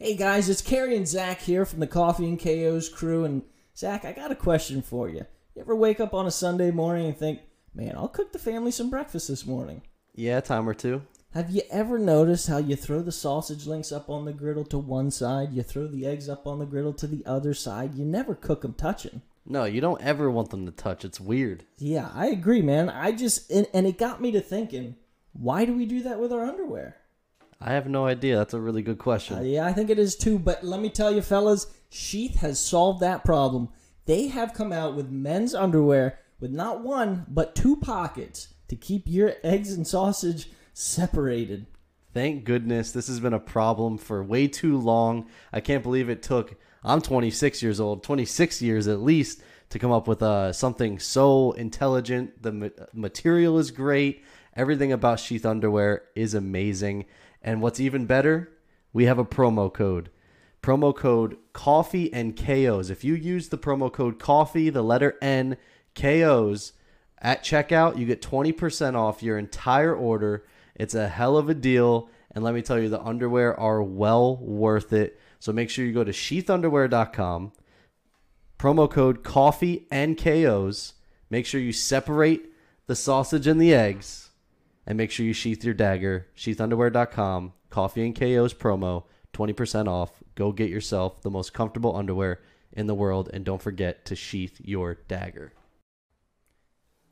Hey guys, it's Carrie and Zach here from the Coffee and KOs crew. And Zach, I got a question for you. You ever wake up on a Sunday morning and think, man, I'll cook the family some breakfast this morning? Yeah, time or two. Have you ever noticed how you throw the sausage links up on the griddle to one side, you throw the eggs up on the griddle to the other side? You never cook them touching. No, you don't ever want them to touch. It's weird. Yeah, I agree, man. I just, and, and it got me to thinking, why do we do that with our underwear? I have no idea. That's a really good question. Uh, yeah, I think it is too. But let me tell you, fellas, Sheath has solved that problem. They have come out with men's underwear with not one, but two pockets to keep your eggs and sausage separated. Thank goodness this has been a problem for way too long. I can't believe it took, I'm 26 years old, 26 years at least, to come up with uh, something so intelligent. The ma- material is great. Everything about Sheath underwear is amazing. And what's even better, we have a promo code. Promo code coffee and KOs. If you use the promo code coffee, the letter N, KOs at checkout, you get 20% off your entire order. It's a hell of a deal. And let me tell you, the underwear are well worth it. So make sure you go to sheathunderwear.com, promo code coffee and KOs. Make sure you separate the sausage and the eggs and make sure you sheath your dagger. Sheathunderwear.com, coffee and KOs promo, 20% off. Go get yourself the most comfortable underwear in the world, and don't forget to sheath your dagger.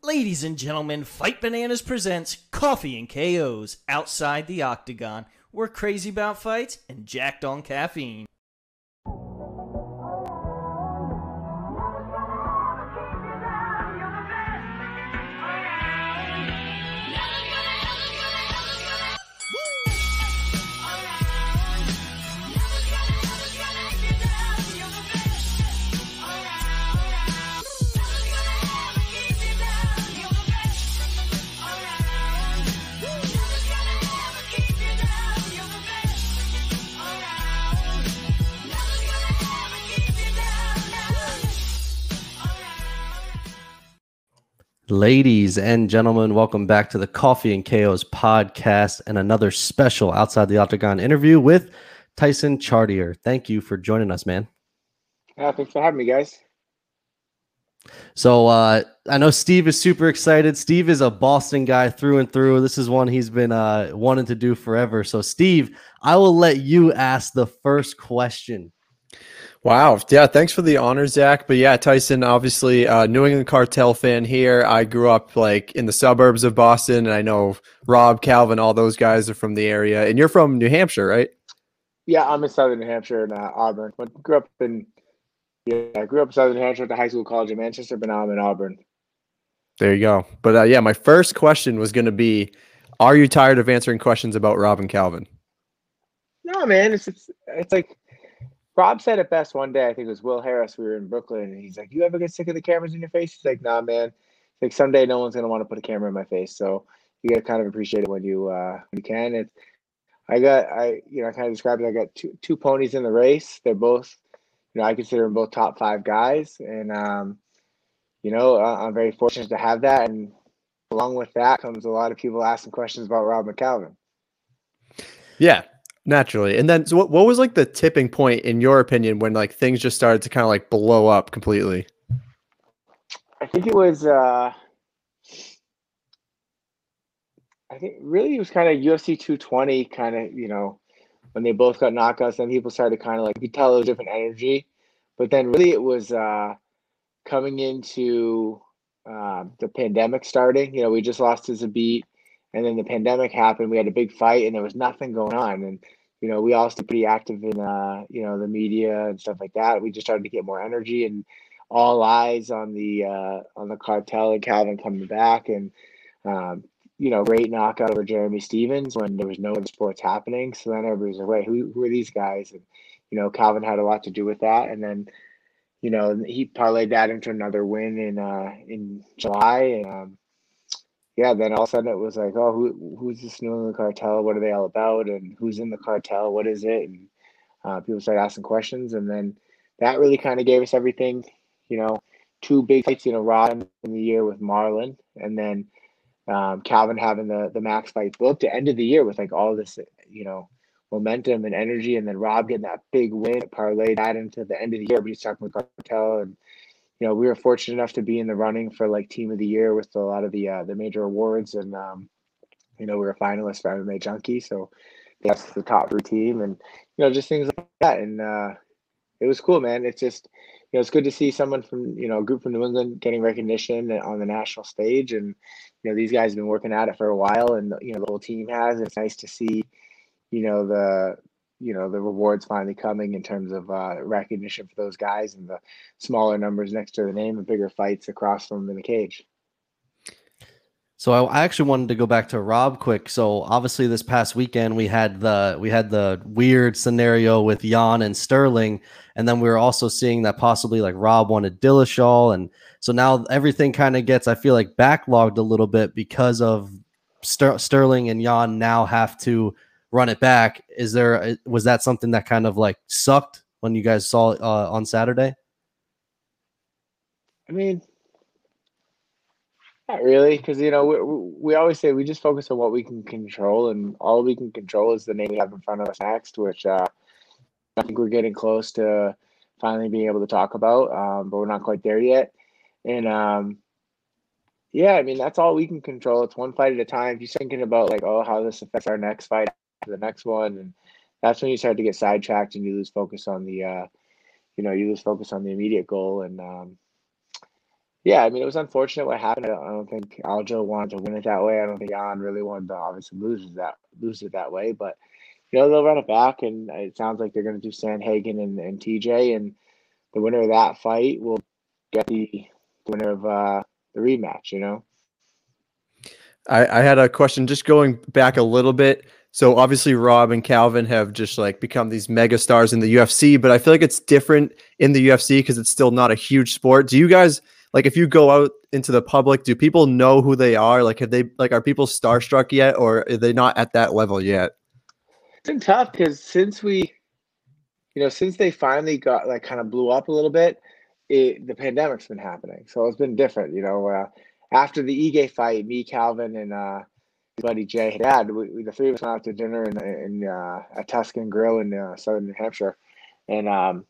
Ladies and gentlemen, Fight Bananas presents Coffee and KOs Outside the Octagon. We're crazy about fights and jacked on caffeine. Ladies and gentlemen, welcome back to the Coffee and KOs podcast and another special Outside the Octagon interview with Tyson Chartier. Thank you for joining us, man. Yeah, thanks for having me, guys. So uh, I know Steve is super excited. Steve is a Boston guy through and through. This is one he's been uh, wanting to do forever. So, Steve, I will let you ask the first question. Wow. Yeah. Thanks for the honor, Zach. But yeah, Tyson, obviously, uh, New England Cartel fan here. I grew up like in the suburbs of Boston, and I know Rob, Calvin, all those guys are from the area. And you're from New Hampshire, right? Yeah, I'm in Southern New Hampshire and uh, Auburn. But grew up in yeah, I grew up in Southern New Hampshire at the high school college in Manchester, but now I'm in Auburn. There you go. But uh, yeah, my first question was going to be, are you tired of answering questions about Rob and Calvin? No, man. It's it's it's like Rob said it best one day. I think it was Will Harris. We were in Brooklyn, and he's like, "You ever get sick of the cameras in your face?" He's like, "Nah, man. Like someday, no one's gonna want to put a camera in my face. So you got to kind of appreciate it when you uh, when you can." It's I got I you know I kind of described it. I got two two ponies in the race. They're both you know I consider them both top five guys, and um, you know uh, I'm very fortunate to have that. And along with that comes a lot of people asking questions about Rob McCalvin. Yeah, Naturally. And then so what, what was like the tipping point in your opinion when like things just started to kind of like blow up completely? I think it was uh I think really it was kind of UFC 220 kind of, you know, when they both got knockouts, and people started kind of like you tell was different energy. But then really it was uh coming into uh, the pandemic starting. You know, we just lost to Zabit and then the pandemic happened. We had a big fight, and there was nothing going on. And you know, we all stayed pretty active in uh, you know the media and stuff like that. We just started to get more energy and all eyes on the uh, on the cartel and Calvin coming back, and um, you know, great knockout over Jeremy Stephens when there was no other sports happening. So then everybody's like, "Wait, who who are these guys?" And you know, Calvin had a lot to do with that, and then. You know, he parlayed that into another win in uh, in July, and um, yeah, then all of a sudden it was like, oh, who who's this New England cartel? What are they all about? And who's in the cartel? What is it? And uh, people started asking questions, and then that really kind of gave us everything. You know, two big fights in a row in the year with Marlon, and then um, Calvin having the the max fight book to end of the year with like all this, you know, momentum and energy, and then Rob getting that big win, parlayed that into the end of the year. But he's talking with Cartel, and you know we were fortunate enough to be in the running for like team of the year with a lot of the uh, the major awards, and um, you know we were finalists for MMA Junkie, so that's the top three team, and you know just things like that, and uh, it was cool, man. It's just you know it's good to see someone from you know a group from New England getting recognition on the national stage, and you know these guys have been working at it for a while, and you know the whole team has. It's nice to see you know the you know the rewards finally coming in terms of uh, recognition for those guys and the smaller numbers next to the name and bigger fights across from in the cage. So I, I actually wanted to go back to Rob quick. So obviously this past weekend we had the we had the weird scenario with Jan and Sterling, and then we were also seeing that possibly like Rob wanted Dillashaw, and so now everything kind of gets I feel like backlogged a little bit because of Ster- Sterling and Jan now have to run it back. Is there was that something that kind of like sucked when you guys saw uh, on Saturday? I mean, not really, because you know we, we always say we just focus on what we can control, and all we can control is the name we have in front of us next, which uh, I think we're getting close to finally being able to talk about, um, but we're not quite there yet. And um, yeah, I mean that's all we can control. It's one fight at a time. If you're thinking about like, oh, how this affects our next fight, to the next one, and that's when you start to get sidetracked and you lose focus on the, uh, you know, you lose focus on the immediate goal. And um, yeah, I mean, it was unfortunate what happened. I don't, I don't think Aljo wanted to win it that way. I don't think Jan really wanted to obviously lose that lose it that way. But you know, they'll run it back, and it sounds like they're going to do Sandhagen and, and TJ, and the winner of that fight will get the winner of uh, the rematch. You know. I, I had a question just going back a little bit. So obviously Rob and Calvin have just like become these mega stars in the UFC, but I feel like it's different in the UFC because it's still not a huge sport. Do you guys like if you go out into the public, do people know who they are? Like have they like are people starstruck yet or are they not at that level yet? It's been tough because since we you know, since they finally got like kind of blew up a little bit, it, the pandemic's been happening. So it's been different, you know, uh, after the Ige fight, me, Calvin, and uh, buddy Jay had we, we, the three of us went out to dinner in, in uh, a Tuscan Grill in uh, southern New Hampshire, and um,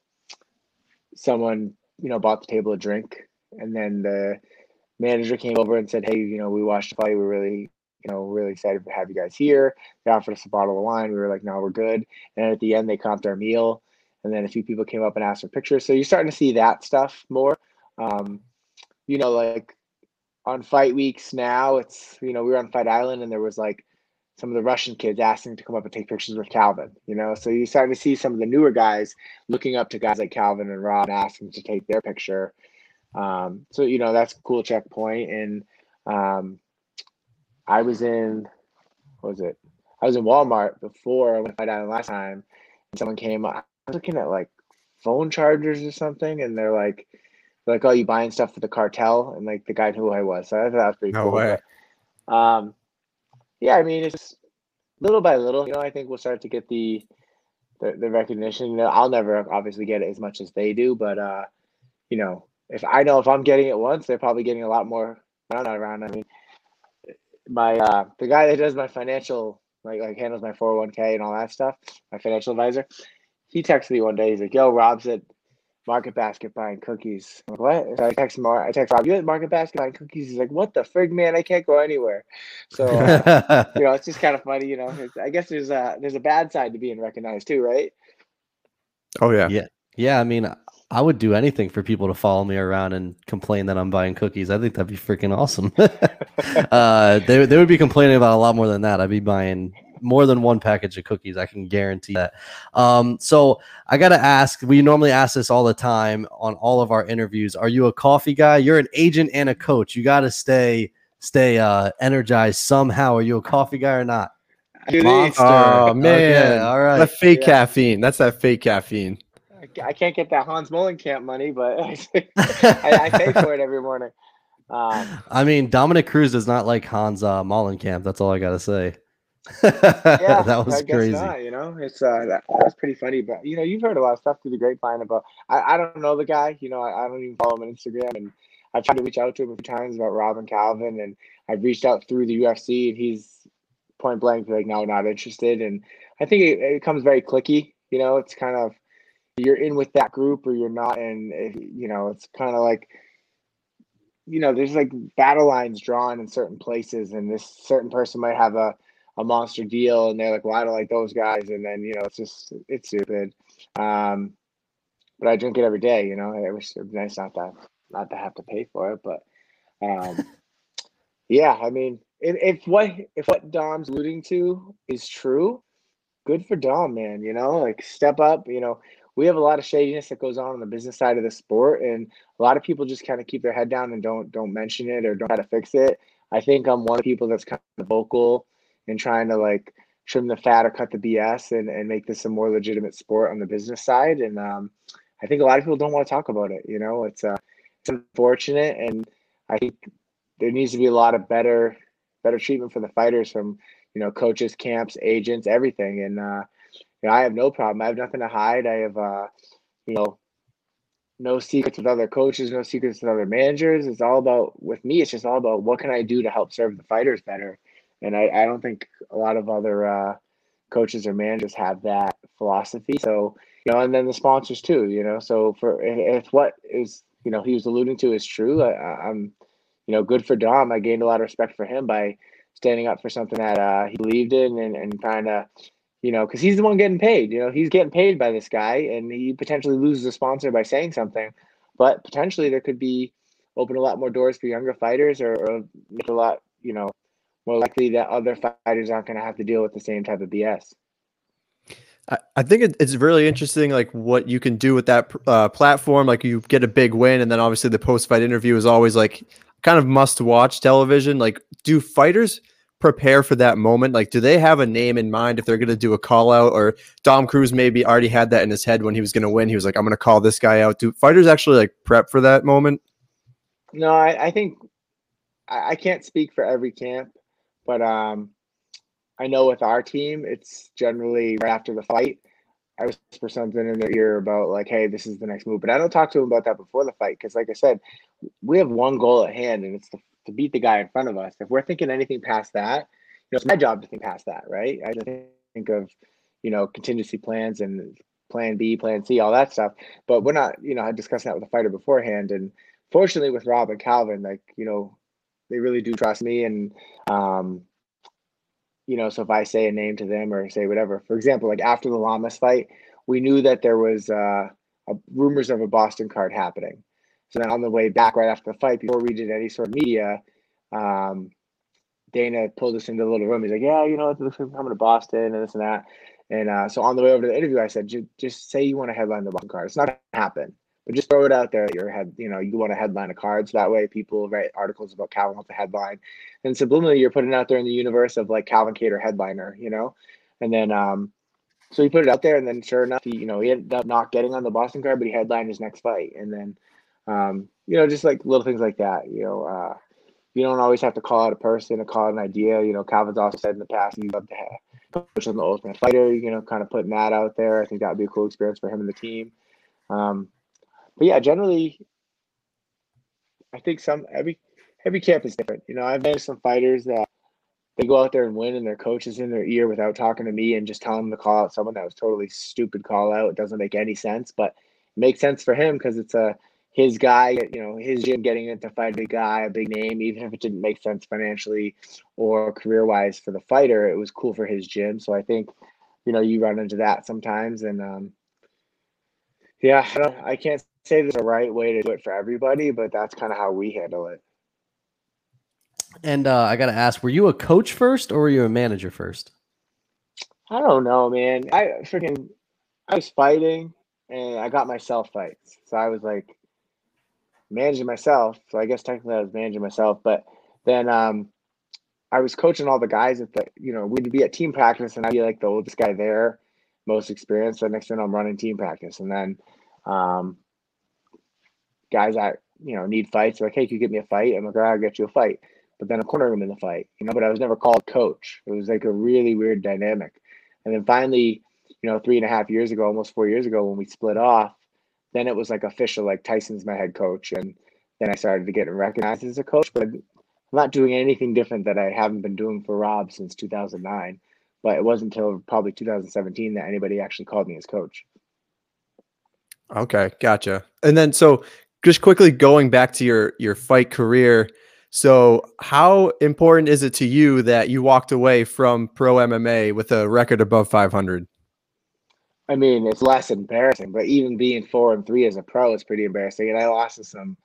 someone you know bought the table a drink, and then the manager came over and said, "Hey, you know, we watched the fight. We're really, you know, really excited to have you guys here." They offered us a bottle of wine. We were like, "No, we're good." And at the end, they comped our meal, and then a few people came up and asked for pictures. So you're starting to see that stuff more. Um, you know, like on fight weeks now, it's you know we were on Fight Island and there was like some of the Russian kids asking to come up and take pictures with Calvin. You know, so you're starting to see some of the newer guys looking up to guys like Calvin and Rob asking to take their picture. Um, so you know that's a cool checkpoint. And um, I was in what was it? I was in Walmart before I went to Fight Island last time, and someone came. I was looking at like phone chargers or something, and they're like like, "Oh, you buying stuff for the cartel?" And like the guy knew who I was, so I thought that was pretty no cool. Way. But, um, yeah, I mean, it's little by little. You know, I think we'll start to get the the, the recognition. You know, I'll never obviously get it as much as they do, but uh, you know, if I know if I'm getting it once, they're probably getting a lot more around around. I mean, my uh, the guy that does my financial like like handles my 401k and all that stuff, my financial advisor, he texted me one day. He's like, "Yo, Rob said Market Basket buying cookies. Like, what? So I text Mar- I text Rob, you at Market Basket buying cookies? He's like, what the frig, man? I can't go anywhere. So uh, you know, it's just kind of funny. You know, I guess there's a there's a bad side to being recognized too, right? Oh yeah, yeah, yeah. I mean, I would do anything for people to follow me around and complain that I'm buying cookies. I think that'd be freaking awesome. uh, they they would be complaining about a lot more than that. I'd be buying more than one package of cookies. I can guarantee that. Um, so I got to ask, we normally ask this all the time on all of our interviews. Are you a coffee guy? You're an agent and a coach. You got to stay, stay uh, energized somehow. Are you a coffee guy or not? Monster. Oh man. Okay, all right. That fake yeah. caffeine. That's that fake caffeine. I can't get that Hans Molenkamp money, but I, I, pay for it every morning. Um, I mean, Dominic Cruz does not like Hans uh, Molenkamp. That's all I got to say yeah, that was crazy. Not, you know, it's uh, that, was pretty funny. But you know, you've heard a lot of stuff through the grapevine about. I, I don't know the guy. You know, I, I don't even follow him on Instagram, and I've tried to reach out to him a few times about Rob and Calvin, and I've reached out through the UFC, and he's point blank like, no, not interested. And I think it, it becomes very clicky. You know, it's kind of you're in with that group or you're not, and you know, it's kind of like you know, there's like battle lines drawn in certain places, and this certain person might have a a monster deal, and they're like, "Well, I don't like those guys," and then you know, it's just it's stupid. Um, but I drink it every day. You know, it was nice not to not to have to pay for it, but um, yeah, I mean, if, if what if what Dom's alluding to is true, good for Dom, man. You know, like step up. You know, we have a lot of shadiness that goes on on the business side of the sport, and a lot of people just kind of keep their head down and don't don't mention it or don't try to fix it. I think I'm one of the people that's kind of vocal and trying to like trim the fat or cut the BS and, and make this a more legitimate sport on the business side. And um, I think a lot of people don't want to talk about it. You know, it's uh, it's unfortunate, and I think there needs to be a lot of better better treatment for the fighters from you know coaches, camps, agents, everything. And uh, you know, I have no problem. I have nothing to hide. I have uh, you know no secrets with other coaches, no secrets with other managers. It's all about with me. It's just all about what can I do to help serve the fighters better and I, I don't think a lot of other uh, coaches or managers have that philosophy. So you know, and then the sponsors too. You know, so for if what is you know he was alluding to is true, I, am you know good for Dom. I gained a lot of respect for him by standing up for something that uh, he believed in and and trying to. You know, because he's the one getting paid. You know, he's getting paid by this guy, and he potentially loses a sponsor by saying something. But potentially, there could be open a lot more doors for younger fighters, or, or make a lot, you know, more likely that other fighters aren't going to have to deal with the same type of BS. I think it's really interesting, like what you can do with that uh, platform. Like you get a big win, and then obviously the post-fight interview is always like kind of must-watch television. Like, do fighters prepare for that moment? Like, do they have a name in mind if they're going to do a call out? Or Dom Cruz maybe already had that in his head when he was going to win. He was like, "I'm going to call this guy out." Do fighters actually like prep for that moment? No, I, I think I, I can't speak for every camp. But um, I know with our team, it's generally right after the fight. I whisper something in their ear about like, "Hey, this is the next move," but I don't talk to them about that before the fight because, like I said, we have one goal at hand, and it's to, to beat the guy in front of us. If we're thinking anything past that, you know, it's my job to think past that, right? I think of, you know, contingency plans and plan B, plan C, all that stuff. But we're not, you know, I discussed that with the fighter beforehand, and fortunately with Rob and Calvin, like you know, they really do trust me. And um you know so if i say a name to them or say whatever for example like after the lamas fight we knew that there was uh a, rumors of a boston card happening. So then on the way back right after the fight before we did any sort of media um dana pulled us into the little room. He's like yeah you know it's coming to boston and this and that. And uh, so on the way over to the interview i said just say you want to headline the boston card. It's not gonna happen but just throw it out there. Your head, you know, you want to headline of cards that way people write articles about Calvin with the headline, and subliminally you're putting out there in the universe of like Calvin Kattar headliner, you know, and then um, so he put it out there, and then sure enough, he you know he ended up not getting on the Boston card, but he headlined his next fight, and then um, you know just like little things like that, you know. Uh, you don't always have to call out a person or call out an idea. You know, Calvin's also said in the past he'd love to have coach on the Ultimate Fighter. You know, kind of putting that out there. I think that would be a cool experience for him and the team. Um, but yeah, generally, I think some every every camp is different. You know, I've met some fighters that they go out there and win, and their coach is in their ear without talking to me and just telling them to call out someone that was totally stupid call out. It doesn't make any sense, but it makes sense for him because it's a his guy, you know, his gym getting it to fight a big guy, a big name, even if it didn't make sense financially or career wise for the fighter, it was cool for his gym. So I think, you know, you run into that sometimes, and um, yeah, I, I can't say there's a right way to do it for everybody, but that's kind of how we handle it. And uh, I got to ask, were you a coach first or were you a manager first? I don't know, man. I freaking I was fighting and I got myself fights. So I was like managing myself. So I guess technically I was managing myself, but then um I was coaching all the guys at the you know, we'd be at team practice and I'd be like the oldest guy there, most experienced. So next thing I'm running team practice. And then um guys that you know need fights like, hey, can you get me a fight? I'm like, I'll get you a fight. But then I'm cornering him in the fight, you know. But I was never called coach. It was like a really weird dynamic. And then finally, you know, three and a half years ago, almost four years ago, when we split off, then it was like official. Like Tyson's my head coach, and then I started to get recognized as a coach. But I'm not doing anything different that I haven't been doing for Rob since 2009. but it wasn't until probably 2017 that anybody actually called me as coach. Okay, gotcha. And then so just quickly going back to your your fight career. So how important is it to you that you walked away from pro MMA with a record above 500? I mean, it's less embarrassing, but even being four and three as a pro is pretty embarrassing. And I lost to some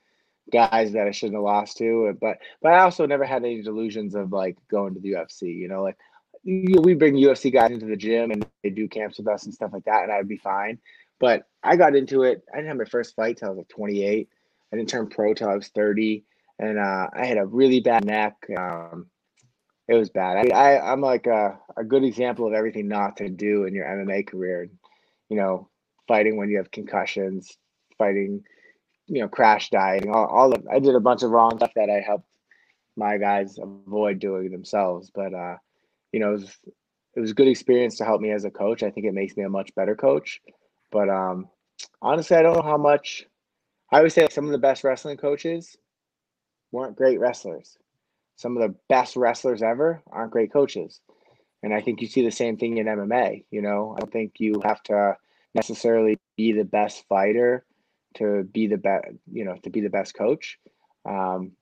guys that I shouldn't have lost to, uh, but but I also never had any delusions of like going to the UFC. You know, like we bring UFC guys into the gym and they do camps with us and stuff like that, and I'd be fine. But I got into it. I didn't have my first fight till I was like 28. I didn't turn pro till I was 30, and uh, I had a really bad neck. Um, it was bad. I, I am like a, a good example of everything not to do in your MMA career. You know, fighting when you have concussions, fighting, you know, crash dieting, all, all of. I did a bunch of wrong stuff that I helped my guys avoid doing themselves. But uh, you know, it was, it was a good experience to help me as a coach. I think it makes me a much better coach. But um, honestly, I don't know how much. I would say some of the best wrestling coaches weren't great wrestlers. Some of the best wrestlers ever aren't great coaches. And I think you see the same thing in MMA. You know, I don't think you have to necessarily be the best fighter to be the best, you know, to be the best coach. Um,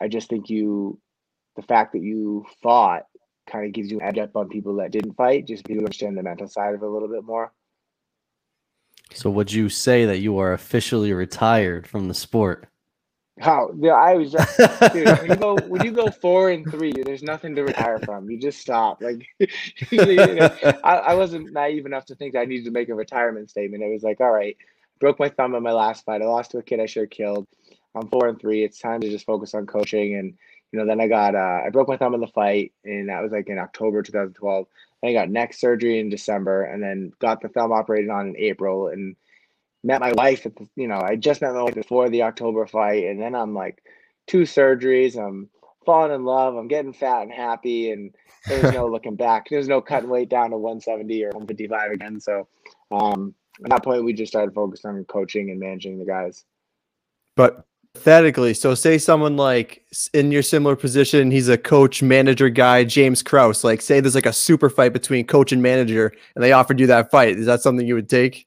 I just think you, the fact that you fought kind of gives you an edge up on people that didn't fight, just because understand the mental side of it a little bit more. So would you say that you are officially retired from the sport? How? Yeah, I was just dude, when you go when you go four and three, there's nothing to retire from. You just stop. Like you know, I, I wasn't naive enough to think I needed to make a retirement statement. It was like, all right, broke my thumb in my last fight. I lost to a kid I should have killed. I'm four and three. It's time to just focus on coaching. And you know, then I got uh, I broke my thumb in the fight, and that was like in October 2012. I got neck surgery in December, and then got the thumb operated on in April, and met my wife at the, you know, I just met my wife before the October fight, and then I'm like two surgeries. I'm falling in love. I'm getting fat and happy, and there's no looking back. There's no cutting weight down to 170 or 155 again. So um, at that point, we just started focusing on coaching and managing the guys. But pathetically, so say someone like in your similar position, he's a coach manager guy, James Krause. Like, say there's like a super fight between coach and manager, and they offered you that fight. Is that something you would take?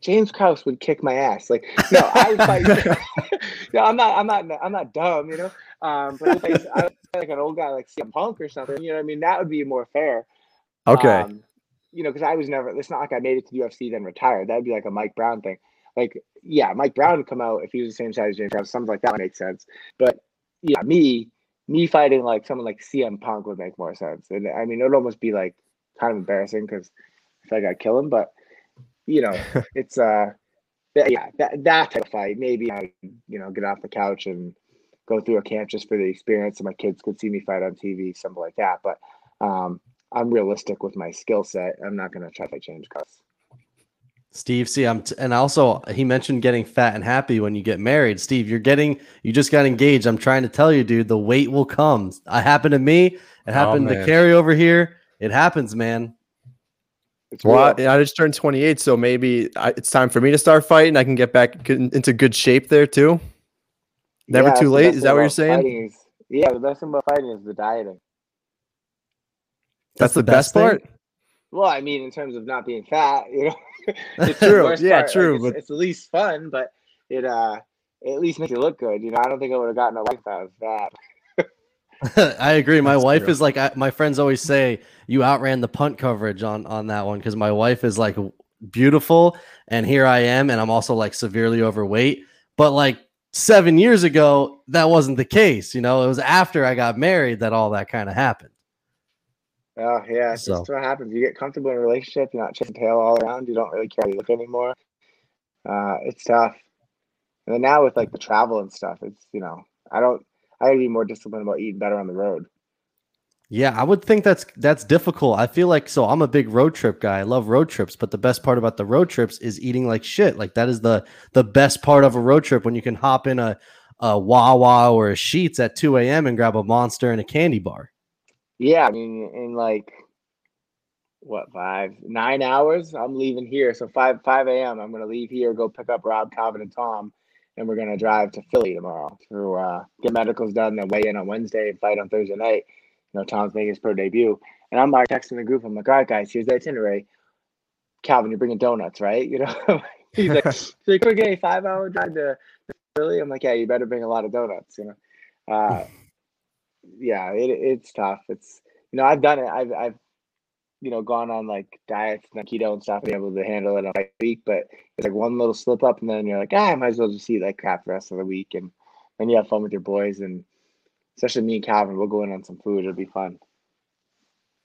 James Krause would kick my ass. Like, no, I would fight. no, I'm not. I'm not. I'm not dumb, you know. Um, but I I would like an old guy like CM Punk or something. You know, what I mean, that would be more fair. Okay. Um, you know, because I was never. It's not like I made it to the UFC then retired. That'd be like a Mike Brown thing. Like, yeah, Mike Brown would come out if he was the same size as James Krause. Something like that would make sense. But yeah, me, me fighting like someone like CM Punk would make more sense. And I mean, it would almost be like kind of embarrassing because I feel like I'd kill him, but you know, it's uh, yeah, that that type of fight. Maybe I, you know, get off the couch and go through a camp just for the experience, and my kids could see me fight on TV, something like that. But um, I'm realistic with my skill set. I'm not going to try to change cuts. Steve, see, I'm, t- and also he mentioned getting fat and happy when you get married. Steve, you're getting, you just got engaged. I'm trying to tell you, dude, the weight will come. It happened to me. It oh, happened to man. Carrie over here. It happens, man. It's Well. I, I just turned 28, so maybe I, it's time for me to start fighting. I can get back into good shape there too. Never Yeah, too that's late. Is that what you're saying? is- yeah, the best thing about fighting is the dieting. That's, the, best, thing? part. Well, I mean, in terms of not being fat, you know, it's True. Yeah, part. true, Like, but- it's, it's the least fun, but it uh, it at least makes you look good. You know, I don't think I would have gotten a wife out of that. I agree. My That's wife true. is like, I, my friends always say you outran the punt coverage on on that one because my wife is like beautiful, and here I am, and I'm also like severely overweight. But like seven years ago, that wasn't the case. You know, it was after I got married that all that kind of happened. Oh yeah, So- just what happens. You get comfortable in a relationship. You're not chasing tail all around. You don't really care how you look anymore. Uh, it's tough. And then now with like the travel and stuff, it's you know, I don't. I gotta be more disciplined about eating better on the road. Yeah, I would think that's that's difficult. I feel like so I'm a big road trip guy. I love road trips, but the best part about the road trips is eating like shit. Like that is the the best part of a road trip when you can hop in a a Wawa or a Sheets at 2 a.m. and grab a monster and a candy bar. Yeah, I mean, in like what five, nine hours, I'm leaving here. So five five a.m. I'm gonna leave here, go pick up Rob, Calvin, and Tom, and we're gonna drive to Philly tomorrow to uh, get medicals done, then weigh in on Wednesday and fight on Thursday night. You know, Tom's making his pro debut, And I'm like texting the group. I'm like, all right, guys, here's the itinerary. Calvin, you're bringing donuts, right? You know, he's like, he's like, we're getting five hour drive to Philly. I'm like, yeah, you better bring a lot of donuts. You know, uh, yeah, it, it's tough. It's you know, I've done it. I've I've you know gone on like diets and keto and stuff, and be able to handle it a week. But it's like one little slip up, and then you're like, ah, I might as well just eat like crap the rest of the week, and then you have fun with your boys, and especially me and Calvin, we'll go in on some food. It'll be fun.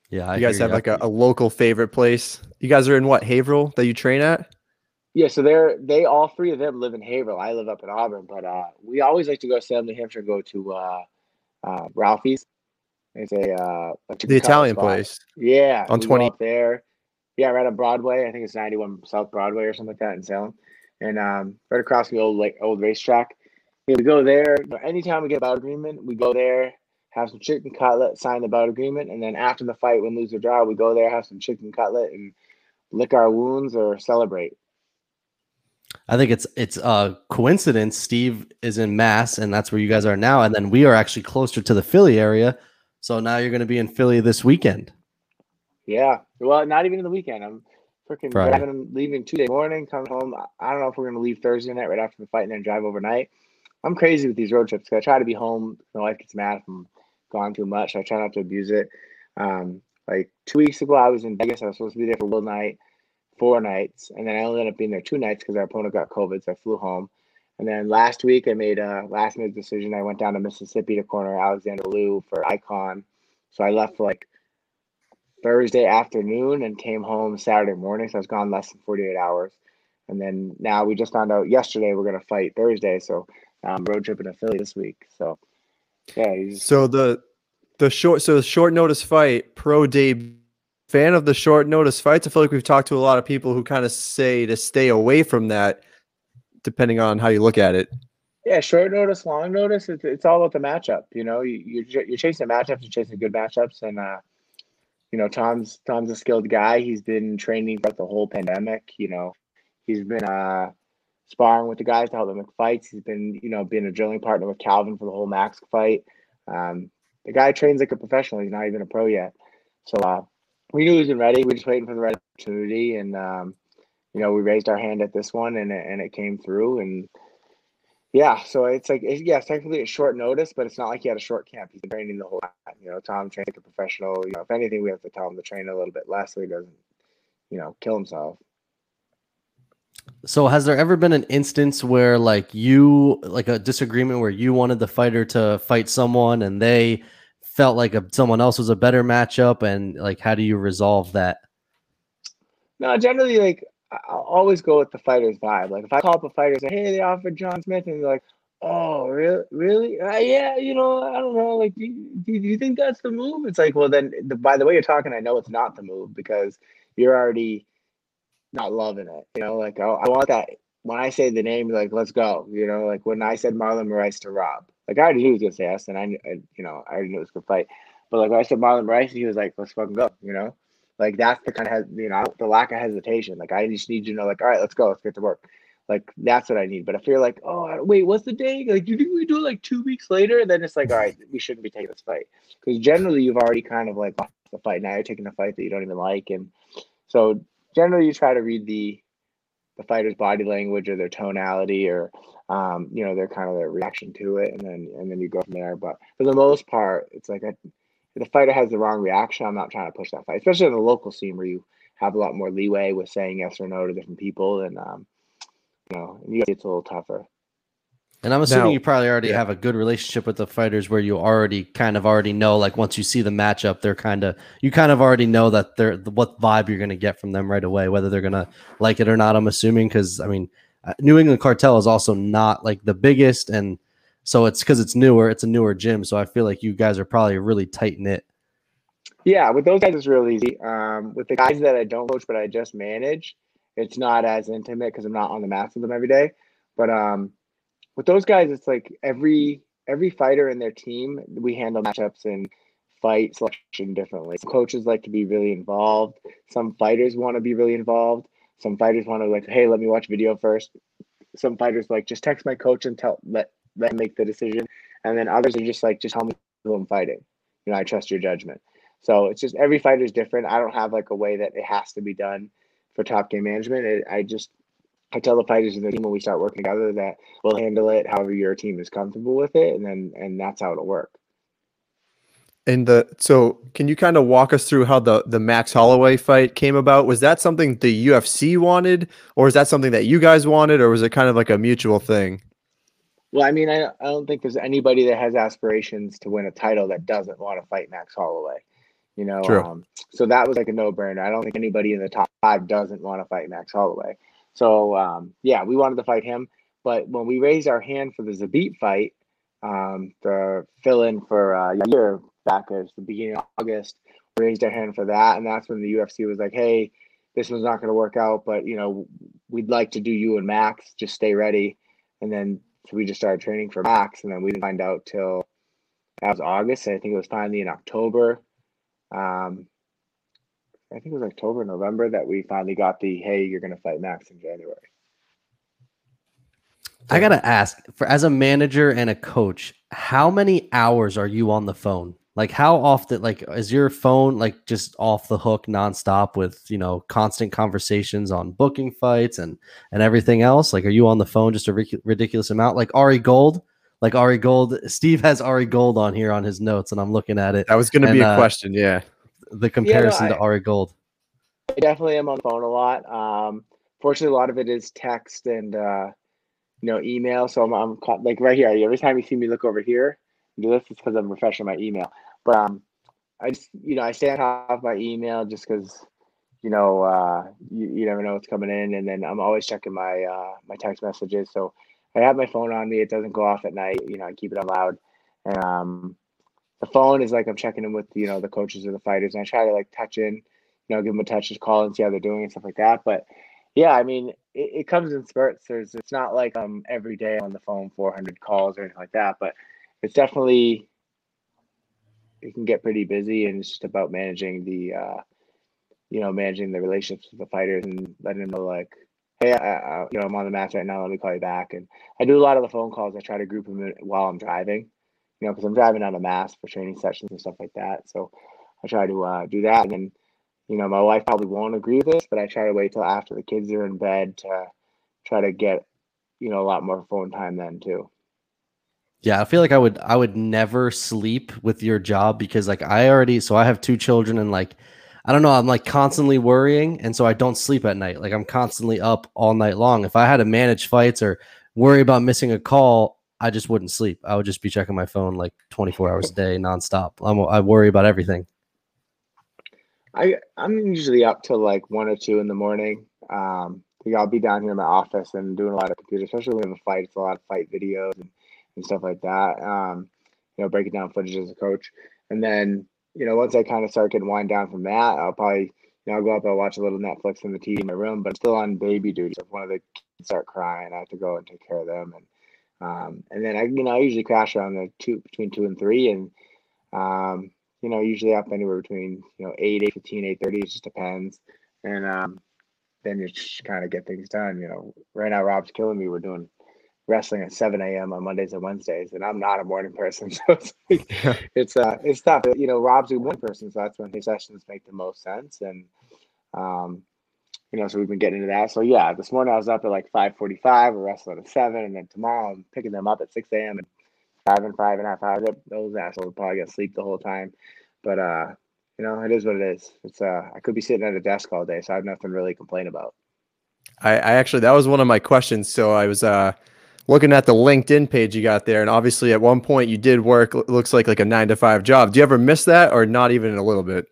Yeah, I you guys hear have like a, a local favorite place. You guys are in what Haverhill that you train at? Yeah, so they're they all three of them live in Haverhill. I live up in Auburn, but uh, we always like to go to Salem, New Hampshire, go to uh, uh, Ralphie's. It's a uh, a The Italian spot. place. Yeah, On 20 up there. Yeah, right on Broadway. I think it's ninety one South Broadway or something like that in Salem, and um, right across the old like old racetrack. Yeah, we go there. Anytime we get a bout agreement, we go there, have some chicken cutlet, sign the bout agreement, and then after the fight, when lose or draw, we go there, have some chicken cutlet, and lick our wounds or celebrate. I think it's it's a coincidence. Steve is in Mass, and that's where you guys are now, and then we are actually closer to the Philly area. So now you're going to be in Philly this weekend. Yeah. Well, not even in the weekend. I'm freaking driving, leaving Tuesday morning, coming home. I- don't know if we're gonna leave Thursday night right after the fight and then drive overnight. I'm crazy with these road trips. I try to be home. My wife gets mad if I'm gone too much. I try not to abuse it. Um, like two weeks ago, I was in Vegas. I was supposed to be there for one night, four nights, and then I ended up being there two nights because our opponent got COVID, so I flew home. And then last week, I made a last minute decision. I went down to Mississippi to corner Alexander Liu for Icon. So I left like Thursday afternoon and came home Saturday morning. So I was gone less than 48 hours. And then now we just found out yesterday we're going to fight Thursday. So um, road trip to Philly this week. So yeah, he's, So the the short so the short notice fight pro day fan of the short notice fights. I feel like we've talked to a lot of people who kind of say to stay away from that, depending on how you look at it. yeah, short notice, long notice. It's, it's all about the matchup. You know, you, you're, ch- you're chasing matchups, you're chasing good matchups. And, uh, you know, Tom's Tom's a skilled guy. He's been training throughout the whole pandemic. You know, he's been uh, sparring with the guys to help them make fights. He's been, you know, being a drilling partner with Calvin for the whole Max fight. Um, the guy trains like a professional. He's not even a pro yet. So uh, we knew he was ready. We're just waiting for the right opportunity, and um, you know, we raised our hand at this one, and it, and it came through. And yeah, so it's like it's, yeah, technically a short notice, but it's not like he had a short camp. He's training the whole time. You know, Tom trained like a professional. You know, if anything, we have to tell him to train a little bit less so he doesn't, you know, kill himself. So has there ever been an instance where like you like a disagreement where you wanted the fighter to fight someone and they felt like a, someone else was a better matchup and like how do you resolve that? No, generally, like I'll always go with the fighter's vibe. Like if I call up a fighter and say, "Hey, they offered John Smith," and they're like, "Oh, really? Really? Uh, yeah, you know, I don't know. Like, do you, do you think that's the move?" It's like, well, then the, by the way you're talking, I know it's not the move because you're already not loving it. You know, like I, I want that. When I say the name, like let's go. You know, like when I said Marlon Moraes to Rob, like I already knew he was gonna say yes, and I, I you know, I already knew it was a good fight. But like when I said Marlon Moraes, he was like, "Let's fucking go." You know, like that's the kind of you know the lack of hesitation. Like I just need you to know, like, all right, let's go, let's get to work. Like that's what I need. But if you're like, oh wait, what's the day? Like, do you think we do it like two weeks later? Then it's like, all right, we shouldn't be taking this fight because generally you've already kind of like lost the fight. Now you're taking a fight that you don't even like, and so generally you try to read the the fighter's body language or their tonality or um, you know their kind of their reaction to it, and then and then you go from there. But for the most part, it's like a, if the fighter has the wrong reaction, I'm not trying to push that fight, especially in the local scene where you have a lot more leeway with saying yes or no to different people, and um, you know, it's a little tougher. And I'm assuming Now- you probably already yeah. have a good relationship with the fighters where you already kind of already know like once you see the matchup they're kind of you kind of already know that they're what vibe you're going to get from them right away whether they're going to like it or not I'm assuming cuz I mean uh, New England Cartel is also not like the biggest and so it's cuz it's newer it's a newer gym so I feel like you guys are probably really tight knit Yeah, with those guys, it's real easy. Um, with the guys that I don't coach but I just manage, it's not as intimate because I'm not on the mats with them every day. But um, with those guys, it's like every every fighter in their team, we handle matchups and fight selection differently. Some coaches like to be really involved. Some fighters want to be really involved. Some fighters want to like, hey, let me watch video first. Some fighters like just text my coach and tell let let make the decision. And then others are just like, just tell me who I'm fighting. You know, I trust your judgment. So it's just every fighter is different. I don't have like a way that it has to be done for top game management. It, I just I tell the fighters in the team when we start working together that we'll handle it however your team is comfortable with it, and then and that's how it'll work. And the so can you kind of walk us through how the the Max Holloway fight came about? Was that something the UFC wanted, or is that something that you guys wanted, or was it kind of like a mutual thing? Well, I mean, I, I don't think there's anybody that has aspirations to win a title that doesn't want to fight Max Holloway. You know, um, so that was like a no brainer. I don't think anybody in the top five doesn't want to fight Max Holloway. So um, yeah, we wanted to fight him. But when we raised our hand for the Zabit fight, um, the fill in for uh, Yair back at the beginning of August, we raised our hand for that, and that's when the UFC was like, "Hey, this one's not going to work out, but you know, we'd like to do you and Max. Just stay ready." And then so we just started training for Max, and then we didn't find out till that was August. I think it was finally in October. Um, I think it was October, November that we finally got the hey, you're going to fight Max in January. I gotta ask, for as a manager and a coach, how many hours are you on the phone? Like, how often? Like, is your phone like just off the hook nonstop with you know constant conversations on booking fights and and everything else? Like, are you on the phone just a ridic- ridiculous amount? Like Ari Gold, like Ari Gold. Steve has Ari Gold on here on his notes, and I'm looking at it. That was going to be a uh, question. Yeah. The comparison I- to Ari Gold. I definitely am on the phone a lot. Um, fortunately, a lot of it is text and uh, you know email. So I'm, I'm ca- like right here. Every time you see me look over here, do this it's because I'm refreshing my email. But um, I just you know I stay on top of my email just because you know uh, you, you never know what's coming in, and then I'm always checking my uh, my text messages. So I have my phone on me. It doesn't go off at night. You know I keep it on loud, and um, the phone is like I'm checking in with you know the coaches or the fighters, and I try to like touch in you know, give them a touch, just call and see how they're doing and stuff like that. But yeah, I mean, it, it comes in spurts. There's, it's not like I'm every day on the phone, 400 calls or anything like that, but it's definitely, it can get pretty busy and it's just about managing the, uh, you know, managing the relationships with the fighters and letting them know like, hey, I, I, you know, I'm on the match right now. Let me call you back. And I do a lot of the phone calls. I try to group them while I'm driving, you know, because I'm driving on a mass for training sessions and stuff like that. So I try to uh, do that. And then, you know, my wife probably won't agree with this, but I try to wait till after the kids are in bed to try to get, you know, a lot more phone time then too. Yeah, I feel like I would I would never sleep with your job because like I already so I have two children and like I don't know, I'm like constantly worrying and so I don't sleep at night. Like I'm constantly up all night long. If I had to manage fights or worry about missing a call, I just wouldn't sleep. I would just be checking my phone like 24 hours a day nonstop. I'm, I worry about everything. I I'm usually up till like one or two in the morning. Um, I'll be down here in my office and doing a lot of computer, especially when have a fight. It's a lot of fight videos and, and stuff like that. Um, you know, breaking down footage as a coach, and then you know once I kind of start getting wind down from that, I'll probably you know I'll go up, I'll watch a little Netflix on the TV in my room, but I'm still on baby duty. So if one of the kids start crying, I have to go and take care of them, and um, and then I you know I usually crash around the two between two and three, and um, you know, usually up anywhere between, you know, 8, 8 15, 8 30, it just depends. And um, then you just kind of get things done. You know, right now, Rob's killing me. We're doing wrestling at 7 a.m. on Mondays and Wednesdays, and I'm not a morning person. So it's, like, it's, uh, it's tough. You know, Rob's a morning person, so that's when his sessions make the most sense. And, um, you know, so we've been getting into that. So yeah, this morning I was up at like 5:45. We're wrestling at seven, and then tomorrow I'm picking them up at 6 a.m. and driving five and a half hours. Those assholes will probably get sleep the whole time. But uh, you know, it is what it is. It's uh, I could be sitting at a desk all day, so I have nothing really to complain about. I, I actually that was one of my questions. So I was uh looking at the LinkedIn page you got there, and obviously at one point you did work. it Looks like like a nine to five job. Do you ever miss that, or not even a little bit?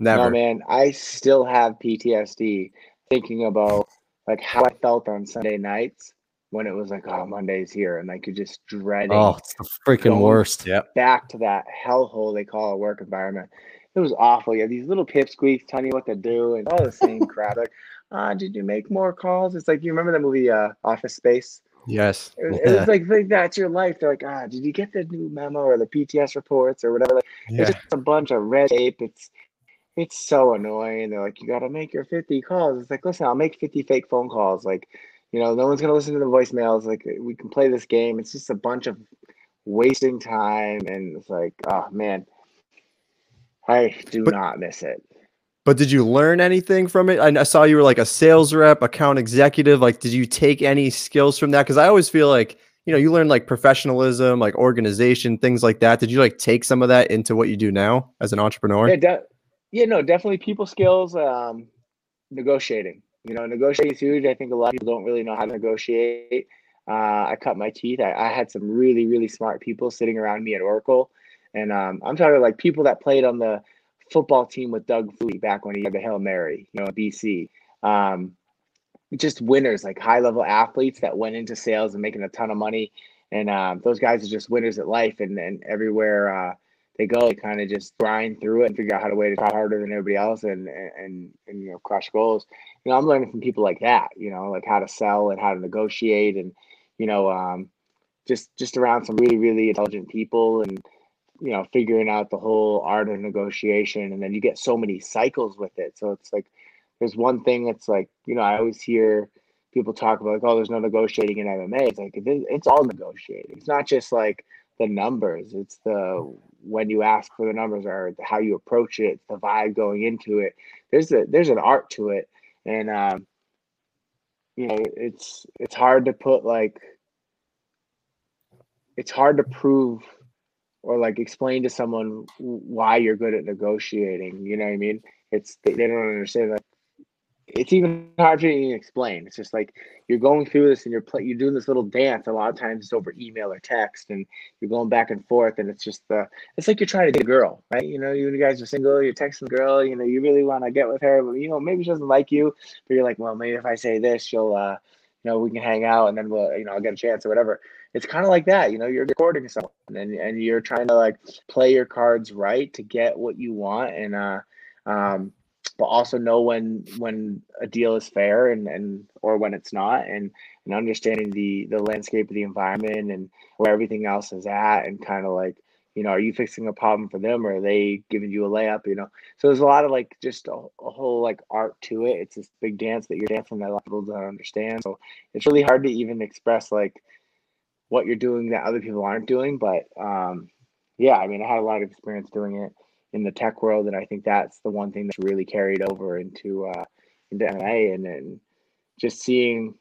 Never. No, man, I still have PTSD thinking about like how I felt on Sunday nights when it was like, oh, Monday's here, and like you're just dreading Oh, it's the freaking worst. Yeah. back to that hellhole they call a work environment. It was awful. You have these little pipsqueaks telling you what to do and all the same crap. Like, ah, did you make more calls? It's like you remember the movie uh, Office Space. Yes. It, was- it was like, like that's your life. They're like, ah, did you get the new memo or the PTS reports or whatever? Like, Yeah. It's just a bunch of red tape. It's it's so annoying. They're like, you got to make your 50 calls. It's like, listen, I'll make 50 fake phone calls. Like, you know, no one's gonna listen to the voicemails. Like, eh, we can play this game. It's just a bunch of wasting time, and it's like, oh man. I do But- not miss it. But did you learn anything from it? I I saw you were like a sales rep, account executive. Like, did you take any skills from that? Because I always feel like you know you learn like professionalism, like organization, things like that. Did you like take some of that into what you do now as an entrepreneur? Yeah, de- yeah, no, definitely people skills, um, negotiating. You know, negotiating is huge. I think a lot of people don't really know how to negotiate. Uh, I cut my teeth. I, I had some really, really smart people sitting around me at Oracle, and um, I'm talking like people that played on the football team with Doug Flutie back when he had the Hail Mary, you know, BC. Um, just winners, like high level athletes that went into sales and making a ton of money. And um, those guys are just winners at life, and, and everywhere uh, they go, they kind of just grind through it and figure out how to way to try harder than everybody else, and and and you know crush goals. You know, I'm learning from people like that. You know, like how to sell and how to negotiate, and you know, um, just just around some really really intelligent people, and you know, figuring out the whole art of negotiation, and then you get so many cycles with it. So it's like there's one thing that's like you know I always hear people talk about like oh there's no negotiating in MMA. It's like it's all negotiating. It's not just like the numbers. It's the when you ask for the numbers or how you approach it, the vibe going into it. There's a there's an art to it, and um, you know it's it's hard to put like it's hard to prove or like explain to someone why you're good at negotiating. You know what I mean? It's they, they don't understand that. It's even hard to even explain. It's just like you're going through this and you're play, you're doing this little dance. A lot of times it's over email or text, and you're going back and forth, and it's just the. It's like you're trying to get a girl, right? You know, you guys are single, you're texting the girl. You know, you really want to get with her, but you know, maybe she doesn't like you, but you're like, well, maybe if I say this, she'll, uh, you know, we can hang out, and then we'll, you know, I'll get a chance or whatever it's kind of like that you know you're recording someone and, and you're trying to like play your cards right to get what you want and uh um but also know when when a deal is fair and and or when it's not and and understanding the the landscape of the environment and where everything else is at and kind of like you know are you fixing a problem for them or are they giving you a layup you know? So there's a lot of like just a, a whole like art to it. It's this big dance that you're dancing that a lot of people don't understand. So it's really hard to even express like what you're doing that other people aren't doing. But um, yeah, I mean, I had a lot of experience doing it in the tech world, and I think that's the one thing that's really carried over into uh, into MMA, and then just seeing.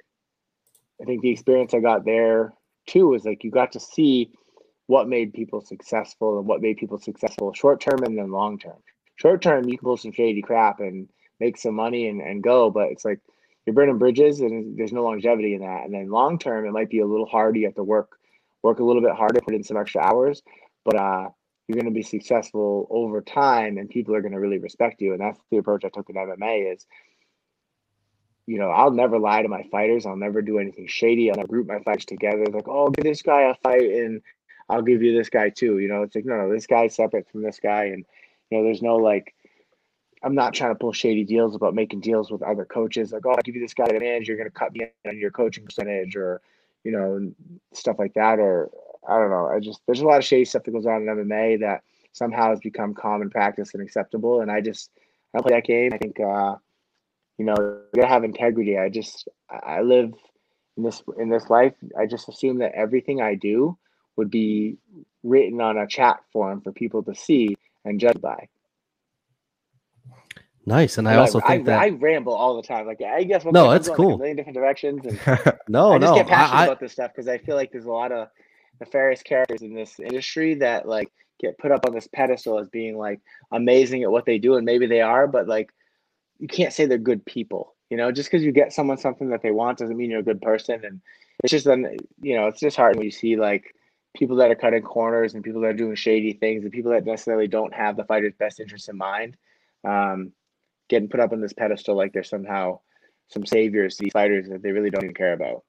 I think the experience I got there too was like you got to see what made people successful and what made people successful short term and then long term. Short term, you can pull some shady crap and make some money and, and go, but it's like you're burning bridges and there's no longevity in that. And then long term, it might be a little harder. You have to work work a little bit harder, put in some extra hours, but uh, you're going to be successful over time, and people are going to really respect you. And that's the approach I took in MMA. Is you know, I'll never lie to my fighters. I'll never do anything shady. I'll group my fighters together. Like, oh, give this guy a fight, and I'll give you this guy too. You know, it's like, no, no, this guy's separate from this guy, and you know, there's no like I'm not trying to pull shady deals about making deals with other coaches. Like, oh, I'll give you this guy to manage. You're going to cut me on your coaching percentage, or you know, stuff like that. Or I don't know. I just there's a lot of shady stuff that goes on in MMA that somehow has become common practice and acceptable. And I just I play that game. I think uh, you know, you gotta have integrity. I just I live in this in this life. I just assume that everything I do would be written on a chat form for people to see and judge by. Nice, and I And also I, think that I ramble all the time. Like I guess No, that's going, like, cool. a million different directions, and no, I just no, get passionate I, I, about this stuff because I feel like there's a lot of nefarious characters in this industry that like get put up on this pedestal as being like amazing at what they do, and maybe they are, but like you can't say they're good people. You know, just because you get someone something that they want doesn't mean you're a good person, and it's just then you know it's just hard when you see like people that are cutting corners and people that are doing shady things and people that necessarily don't have the fighter's best interest in mind. Um, getting put up on this pedestal like they're somehow some saviors to these fighters that they really don't even care about.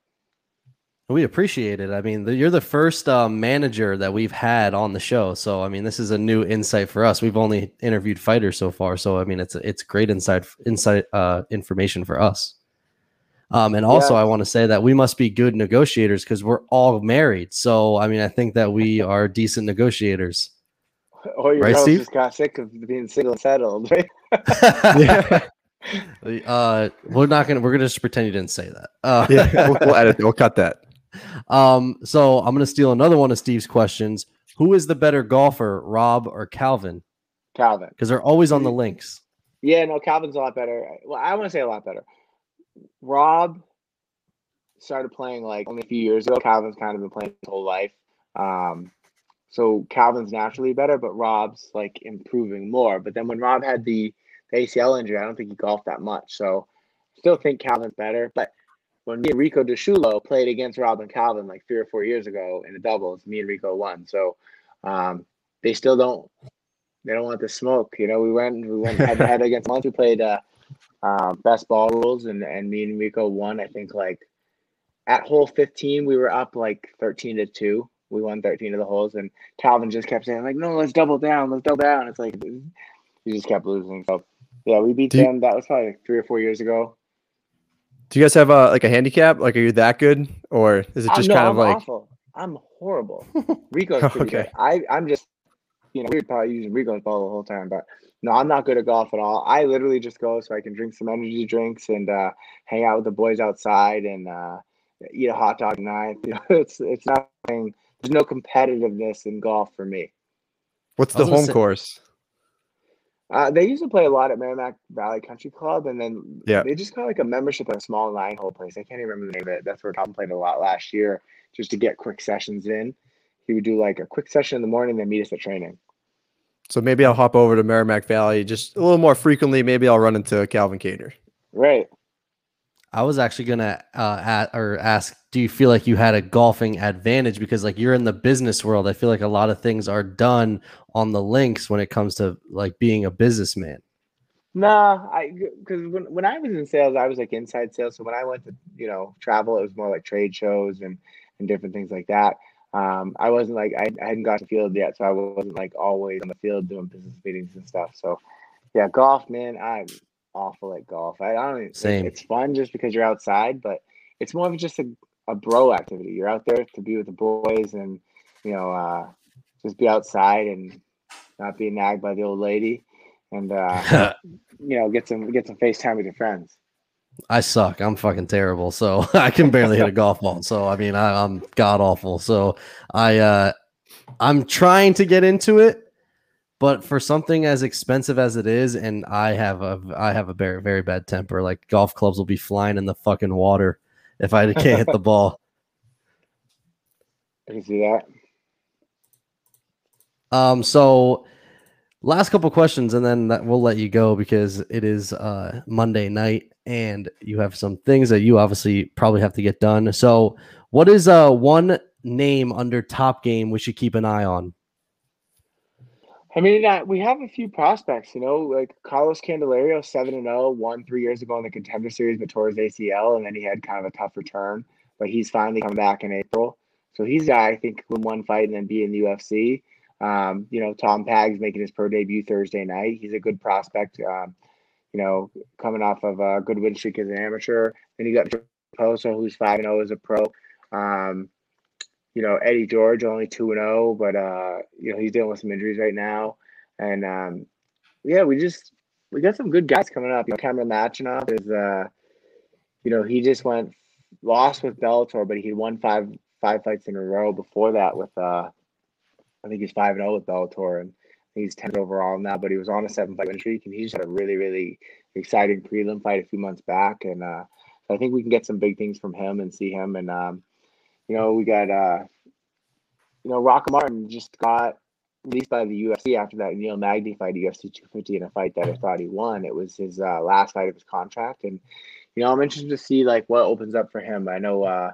We appreciate it. I mean, the, you're the first um, manager that we've had on the show, so I mean, this is a new insight for us. We've only interviewed fighters so far, so I mean, it's it's great insight insight uh, information for us. Um, and also, Yeah. I want to say that we must be good negotiators because we're all married. So, I mean, I think that we are decent negotiators. Or your Right, host just got sick of being single and settled, right? yeah, uh, we're not gonna. We're gonna just pretend you didn't say that. Uh, yeah. We'll, we'll edit. We'll cut that. Um, so I'm gonna steal another one of Steve's questions. Who is the better golfer, Rob or Calvin? Calvin. Because they're always on the links. Yeah, no, Calvin's a lot better. Well, I want to say a lot better. Rob started playing like only a few years ago. Calvin's kind of been playing his whole life. Um, so Calvin's naturally better, but Rob's like improving more. But then when Rob had the, the ACL injury, I don't think he golfed that much. So still think Calvin's better. But when me and Rico DeShulo played against Rob and Calvin like three or four years ago in the doubles, me and Rico won. So um, they still don't they don't want the smoke. You know, we went we went head to head against once we played uh, uh, best ball rules and and me and Rico won. I think like at hole 15 we were up like 13 to 2 we won 13 of the holes and calvin just kept saying like no let's double down let's double down it's like he just kept losing so yeah we beat you- them that was probably like three or four years ago Do you guys have a like a handicap? Like, are you that good, or is it Uh, just no, kind I'm of like? awful. i'm horrible rico's pretty Okay. good i i'm just you know we were probably using rico's ball the whole time but no i'm not good at golf at all i literally just go so i can drink some energy drinks and uh hang out with the boys outside and uh eat a hot dog at night you know it's it's nothing there's no competitiveness in golf for me What's the home say- course? Uh, they used to play a lot at Merrimack Valley Country Club, and then Yeah. they just got like a membership at a small nine hole place. I can't even remember the name of it. That's where Tom played a lot last year, just to get quick sessions in. He would do like a quick session in the morning, then meet us at training. So maybe I'll hop over to Merrimack Valley just a little more frequently. Maybe I'll run into Calvin Kattar. Right. I was actually gonna uh, at, or ask, do you feel like you had a golfing advantage because like you're in the business world? I feel like a lot of things are done on the links when it comes to like being a businessman. Nah, I because when when I was in sales, I was like inside sales. So when I went to you know travel, it was more like trade shows and and different things like that. Um, I wasn't like I, I hadn't got to field yet, so I wasn't like always on the field doing business meetings and stuff. So yeah, golf, man, I'm awful at golf. I, I don't even, Same. It's fun just because you're outside, but it's more of just a, a bro activity. You're out there to be with the boys and you know uh, just be outside and not be nagged by the old lady and uh, you know get some get some FaceTime with your friends. I suck. I'm fucking terrible. So I can barely hit a golf ball. So I mean, I, I'm god awful. So I, uh, I'm trying to get into it, but for something as expensive as it is, and I have a, I have a very, very bad temper. Like golf clubs will be flying in the fucking water if I can't hit the ball. I can see that. Um, so last couple questions, and then that, we'll let you go because it is uh Monday night, and you have some things that you obviously probably have to get done. So, what is uh one name under Top Game we should keep an eye on? I mean, uh, we have a few prospects, you know, like Carlos Candelario, 7 and 0, won three years ago in the contender series, but tore his ACL, and then he had kind of a tough return. But he's finally coming back in April. So he's I think win one fight and then be in the UFC. Um, you know, Tom Pag's making his pro debut Thursday night. He's a good prospect, um, you know, coming off of a good win streak as an amateur. Then you got Poso, who's 5 0 as a pro. Um, you know, Eddie George only two and zero, but uh, you know he's dealing with some injuries right now, and um, yeah, we just we got some good guys coming up. You know, Cameron Lachinov is uh, you know, he just went lost with Bellator, but he won five five fights in a row before that with uh, I think he's five and zero with Bellator, and he's ten overall now. But he was on a seven fight win streak, and he just had a really really exciting prelim fight a few months back, and uh, I think we can get some big things from him and see him and. Um, you know, we got uh you know, Rocco Martin just got released by the UFC after that Neil Magny fight UFC 250 in a fight that I thought he won. It was his uh, last fight of his contract, and you know, I'm interested to see like what opens up for him. I know uh,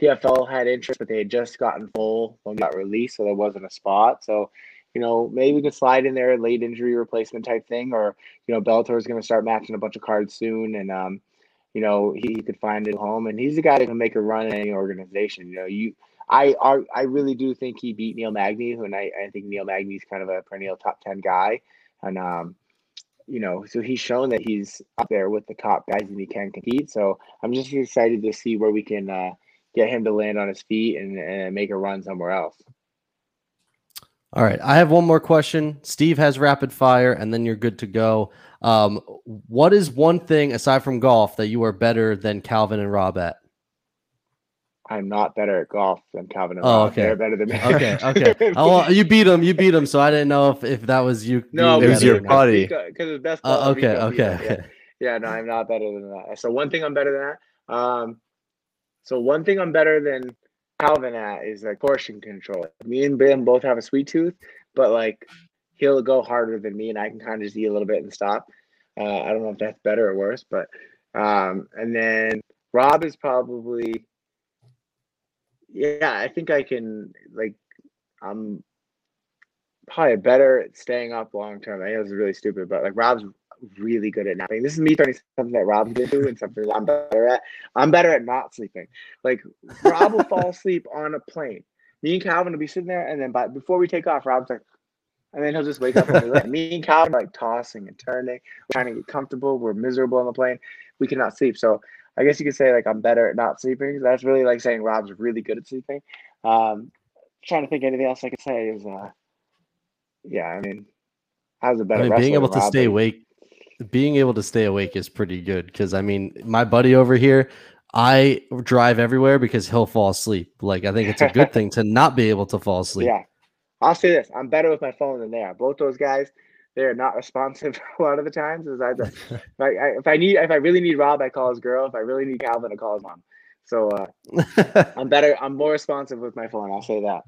PFL had interest, but they had just gotten full when we got released, so there wasn't a spot. So, you know, maybe we could slide in there, late injury replacement type thing, or you know, Bellator is going to start matching a bunch of cards soon, and um, you know, he, he could find a home, and he's the guy that can make a run in any organization. You know, you I are I really do think he beat Neil Magny, who and I, I think Neil Magny's kind of a perennial top ten guy, and um, you know, so he's shown that he's up there with the top guys and he can compete. So I'm just excited to see where we can uh, get him to land on his feet and, and make a run somewhere else. All right, I have one more question. Steve has rapid fire, and then you're good to go. Um, what is one thing aside from golf that you are better than Calvin and Rob at? I'm not better at golf than Calvin and Oh, Rob. okay. They're better than me. Okay, okay. Oh, well, you beat them. You beat them. So I didn't know if, if that was you. no, it was your or buddy. Because it's best. Uh, ball, okay, beat okay, yeah. Yeah, no, I'm not better than that. So one thing I'm better than that. Um, so one thing I'm better than Calvin at is like portion control. Me and Ben both have a sweet tooth, but like he'll go harder than me, and I can kind of just eat a little bit and stop. Uh, I don't know if that's better or worse, but um, and then Rob is probably, yeah, I think I can like, I'm probably better at staying up long term. I know this is really stupid, but like Rob's really good at napping. This is me turning something that Rob's good to and something I'm better at. I'm better at not sleeping. Like Rob will fall asleep on a plane. Me and Calvin will be sitting there, and then by before we take off, Rob's like, and then he'll just wake up. And like, me and Calvin are like tossing and turning, trying to get comfortable. We're miserable on the plane. We cannot sleep. So I guess you could say like I'm better at not sleeping. That's really like saying Rob's really good at sleeping. Um, trying to think anything else I could say is, uh, yeah, I mean, I was a I better mean, being able to Rob, stay awake, being able to stay awake is pretty good. Because I mean, my buddy over here, I drive everywhere because he'll fall asleep. Like I think it's a good thing to not be able to fall asleep. Yeah. I'll say this: I'm better with my phone than they are. Both those guys, they are not responsive a lot of the times. As I, if I, I- if I need, if I really need Rob, I call his girl. If I really need Calvin, I call his mom. So uh, I'm better. I'm more responsive with my phone. I'll say that.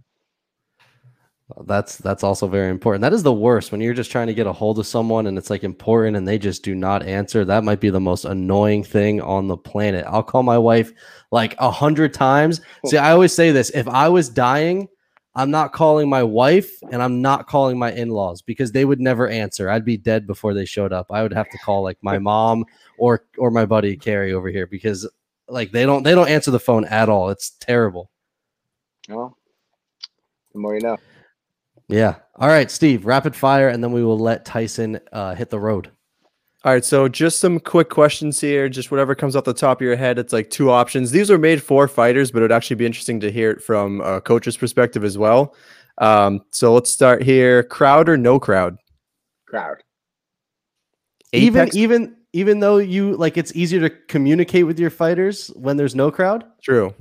That's that's also very important. That is the worst when you're just trying to get a hold of someone and it's like important and they just do not answer. That might be the most annoying thing on the planet. I'll call my wife like a hundred times. Oh. See, I always say this: if I was dying, I'm not calling my wife and I'm not calling my in-laws because they would never answer. I'd be dead before they showed up. I would have to call like my mom or or my buddy Carrie over here because like they don't they don't answer the phone at all. It's terrible. Well, the more you know. Yeah. All right, Steve, rapid fire, and then we will let Tyson uh, hit the road. All right, so just some quick questions here. Just whatever comes off the top of your head. It's like two options. These are made for fighters, but it would actually be interesting to hear it from a coach's perspective as well. Um, so let's start here. Crowd or no crowd? Crowd. Even even even though you like it's easier to communicate with your fighters when there's no crowd. True.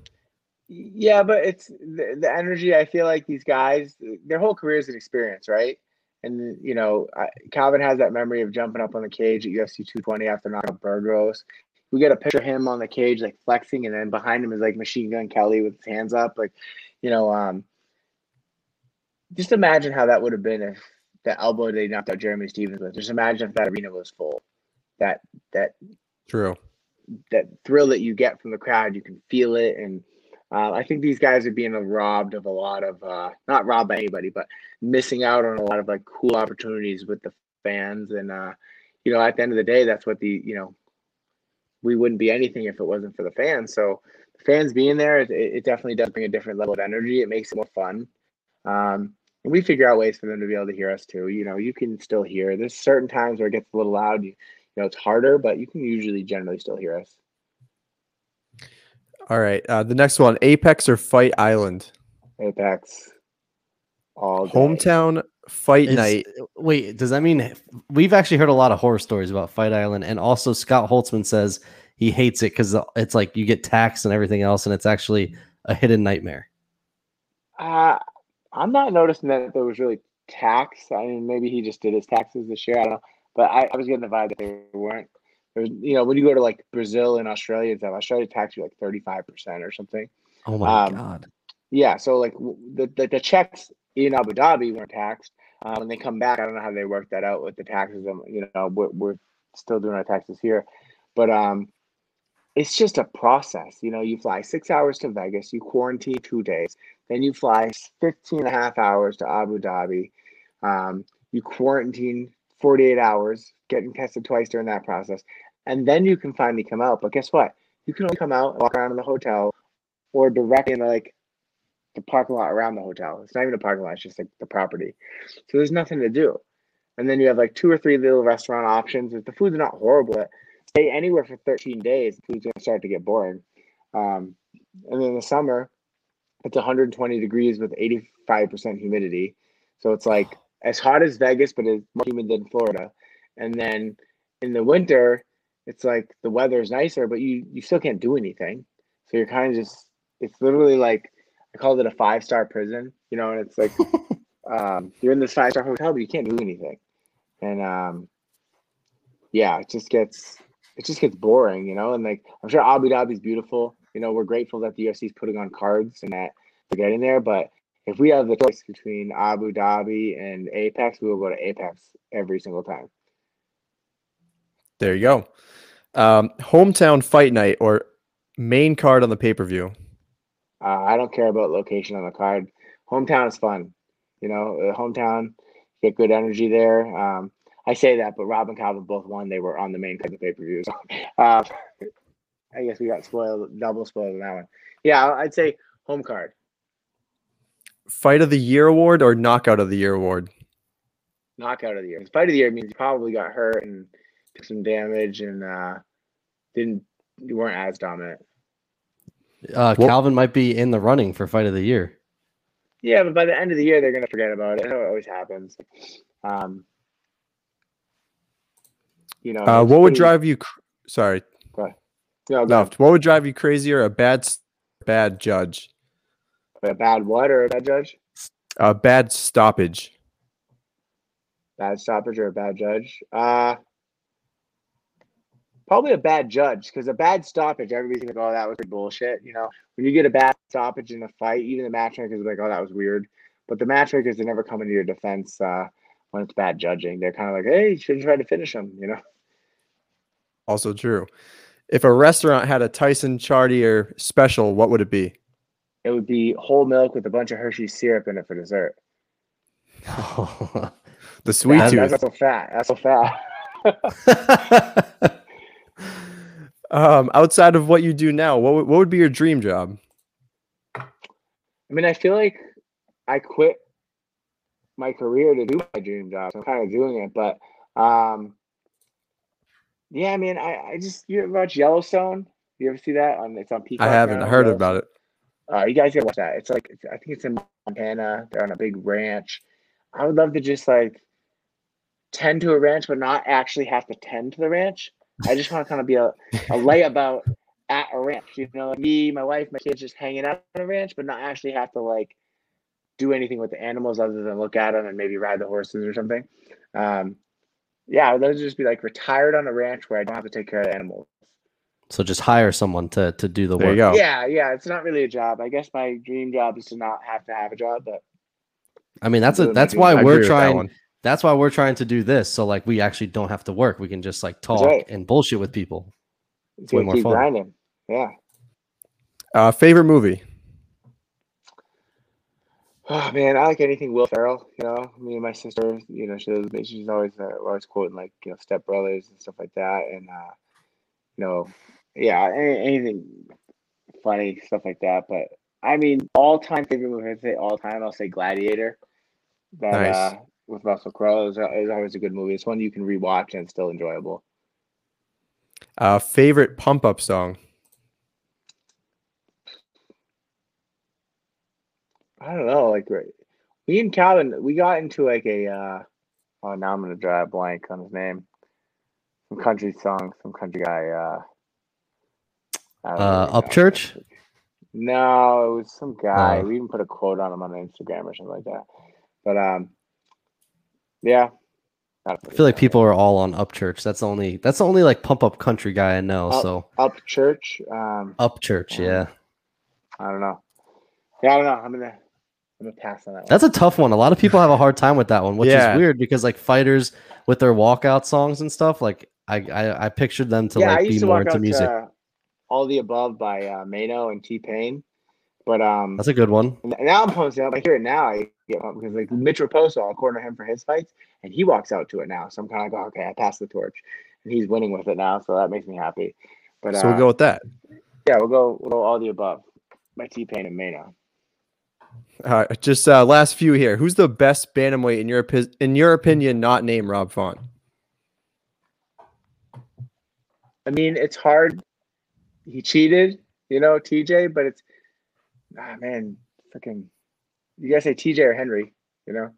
Yeah, but it's the, the energy. I feel like these guys, their whole career is an experience, right? And you know, I, Calvin has that memory of jumping up on the cage at UFC 220 after knocking out Burgos. We get a picture of him on the cage, like flexing, and then behind him is like Machine Gun Kelly with his hands up, like, you know, um, just imagine how that would have been if the elbow they knocked out Jeremy Stephens with. Just imagine if that arena was full. That that True. that thrill that you get from the crowd, you can feel it. And uh, I think these guys are being robbed of a lot of, uh, not robbed by anybody, but missing out on a lot of like cool opportunities with the fans. And, uh, you know, at the end of the day, that's what the, you know, we wouldn't be anything if it wasn't for the fans. So the fans being there, it, it definitely does bring a different level of energy. It makes it more fun. Um, and we figure out ways for them to be able to hear us too. You know, you can still hear. There's certain times where it gets a little loud. You, you know, it's harder, but you can usually generally still hear us. All right. Uh, the next one: Apex or Fight Island? Apex. All day. Hometown fight Is- night. Wait, does that mean we've actually heard a lot of horror stories about Fight Island, and also Scott Holtzman says he hates it because it's like you get taxed and everything else, and it's actually a hidden nightmare. Uh, I'm not noticing that there was really tax. I mean, maybe he just did his taxes this year. I don't know, but I, I was getting the vibe that they weren't. There's, you know, when you go to like Brazil and Australia and stuff, Australia tax you like 35 percent or something. Oh my Um, god! Yeah, so like the the, the checks in Abu Dhabi weren't taxed. Uh, when they come back, I don't know how they work that out with the taxes. Um, you know, we're, we're still doing our taxes here, but um, it's just a process. You know, you fly six hours to Vegas, you quarantine two days, then you fly 15 and a half hours to Abu Dhabi. Um, you quarantine 48 hours, getting tested twice during that process, and then you can finally come out. But guess what? You can only come out and walk around in the hotel or directly in like the parking lot around the hotel. It's not even a parking lot, it's just like the property. So there's nothing to do. And then you have like two or three little restaurant options. If the food's not horrible, but stay anywhere for 13 days, the food's gonna start to get boring. Um, and then in the summer, it's 120 degrees with 85% humidity. So it's like as hot as Vegas, but it's more humid than Florida. And then in the winter, it's like the weather is nicer, but you you still can't do anything. So you're kind of just it's literally like I called it a five star prison, you know, and it's like um, you're in this five star hotel, but you can't do anything, and um, yeah, it just gets it just gets boring, you know. And like I'm sure Abu Dhabi's beautiful, you know. We're grateful that the UFC is putting on cards and that they're getting there, but if we have the choice between Abu Dhabi and Apex, we will go to Apex every single time. There you go. Um, hometown fight night or main card on the pay per view. Uh, I don't care about location on the card. Hometown is fun. You know, uh, hometown, get good energy there. Um, I say that, but Rob and Calvin both won. They were on the main card of the pay per view. So, uh, I guess we got spoiled, double spoiled on that one. Yeah, I'd say home card. Fight of the year award or knockout of the year award? Knockout of the year. Fight of the year means you probably got hurt and some damage and uh, didn't you weren't as dominant. Uh, Well- Calvin might be in the running for fight of the year. Yeah, but by the end of the year, they're gonna forget about it. I know it always happens. Um, you know, Uh, it's what would drive you? Cr- sorry, No, no. What would drive you crazier? A bad, bad judge, a bad what or a bad judge? a bad stoppage. Bad stoppage or a bad judge? Uh probably a bad judge because a bad stoppage, everybody's like, "Oh, that was bullshit." You know, when you get a bad stoppage in a fight, even the matchmakers are like, "Oh, that was weird," but the matchmakers they never come into your defense uh, when it's bad judging. They're kind of like, "Hey, you should try to finish him," you know. Also true. If a restaurant had a Tyson Chartier special, what would it be? It would be whole milk with a bunch of Hershey syrup in it for dessert. The sweet That's, tooth. that's so fat. That's so fat. Um, outside of what you do now, what would- what would be your dream job? I mean, I feel like I quit my career to do my dream job. So I'm kind of doing it, but um, yeah, I mean, I, I just you ever watch Yellowstone? You ever see that on? It's on Peacock. I haven't now, heard about it. Uh, you guys gotta watch that. It's like it's, I think it's in Montana. They're on a big ranch. I would love to just like tend to a ranch, but not actually have to tend to the ranch. I just want to kind of be a, a layabout at a ranch. You know, like me, my wife, my kids just hanging out on a ranch, but not actually have to like do anything with the animals other than look at them and maybe ride the horses or something. Um, yeah, I would love to just be like retired on a ranch where I don't have to take care of the animals. so just hire someone to to do the There work. go. Yeah, yeah, it's not really a job. I guess my dream job is to not have to have a job, but I mean, that's a that's why I we're with that trying. One. That's why we're trying to do this. So like we actually don't have to work. We can just like talk right. and bullshit with people. it's way more keep fun. grinding. Yeah. Uh, favorite movie? Oh man, I like anything Will Ferrell. You know, me and my sister. You know, she's she's always uh, always quoting like you know Step Brothers and stuff like that, and uh, you know, yeah, any, anything funny stuff like that. But I mean, all time favorite movie. I'd say all time. I'll say Gladiator. That Nice. uh, with Russell Crowe is, is always a good movie. It's one you can rewatch and it's still enjoyable. Uh, favorite pump up song? I don't know. Like we- me and Calvin, we got into like a. uh Oh, now I'm gonna draw a blank on his name. Some country song, some country guy. uh Uh. Upchurch? No, it was some guy. Oh. We even put a quote on him on Instagram or something like that. But um, yeah. I feel like people are all on Upchurch. That's the only that's the only like pump up country guy I know. Up- so Upchurch. Um, Upchurch, yeah. I don't know. Yeah, I don't know. I'm gonna, I'm gonna pass on that. one. That's a tough one. A lot of people have a hard time with that one, which Yeah. is weird because like fighters with their walkout songs and stuff, like I I, I pictured them to yeah, I like used be to more walk into out music. to All the Above by uh, Maino and T Pain, but um, That's a good one. now I'm posting up. I hear it now. I get up because like Mitch Raposo, I'll corner him for his fights, and he walks out to it now. So I'm kind of like, okay, I passed the torch, and he's winning with it now, so that makes me happy. But So uh, we'll go with that. yeah, we'll go, we'll go All the Above My T Pain and Maino. Uh, just uh, last few here. Who's the best bantamweight in your in your opinion? Not name Rob Font. I mean, it's hard. He cheated, you know, TJ, but it's ah man, freaking. You gotta say TJ or Henry, you know.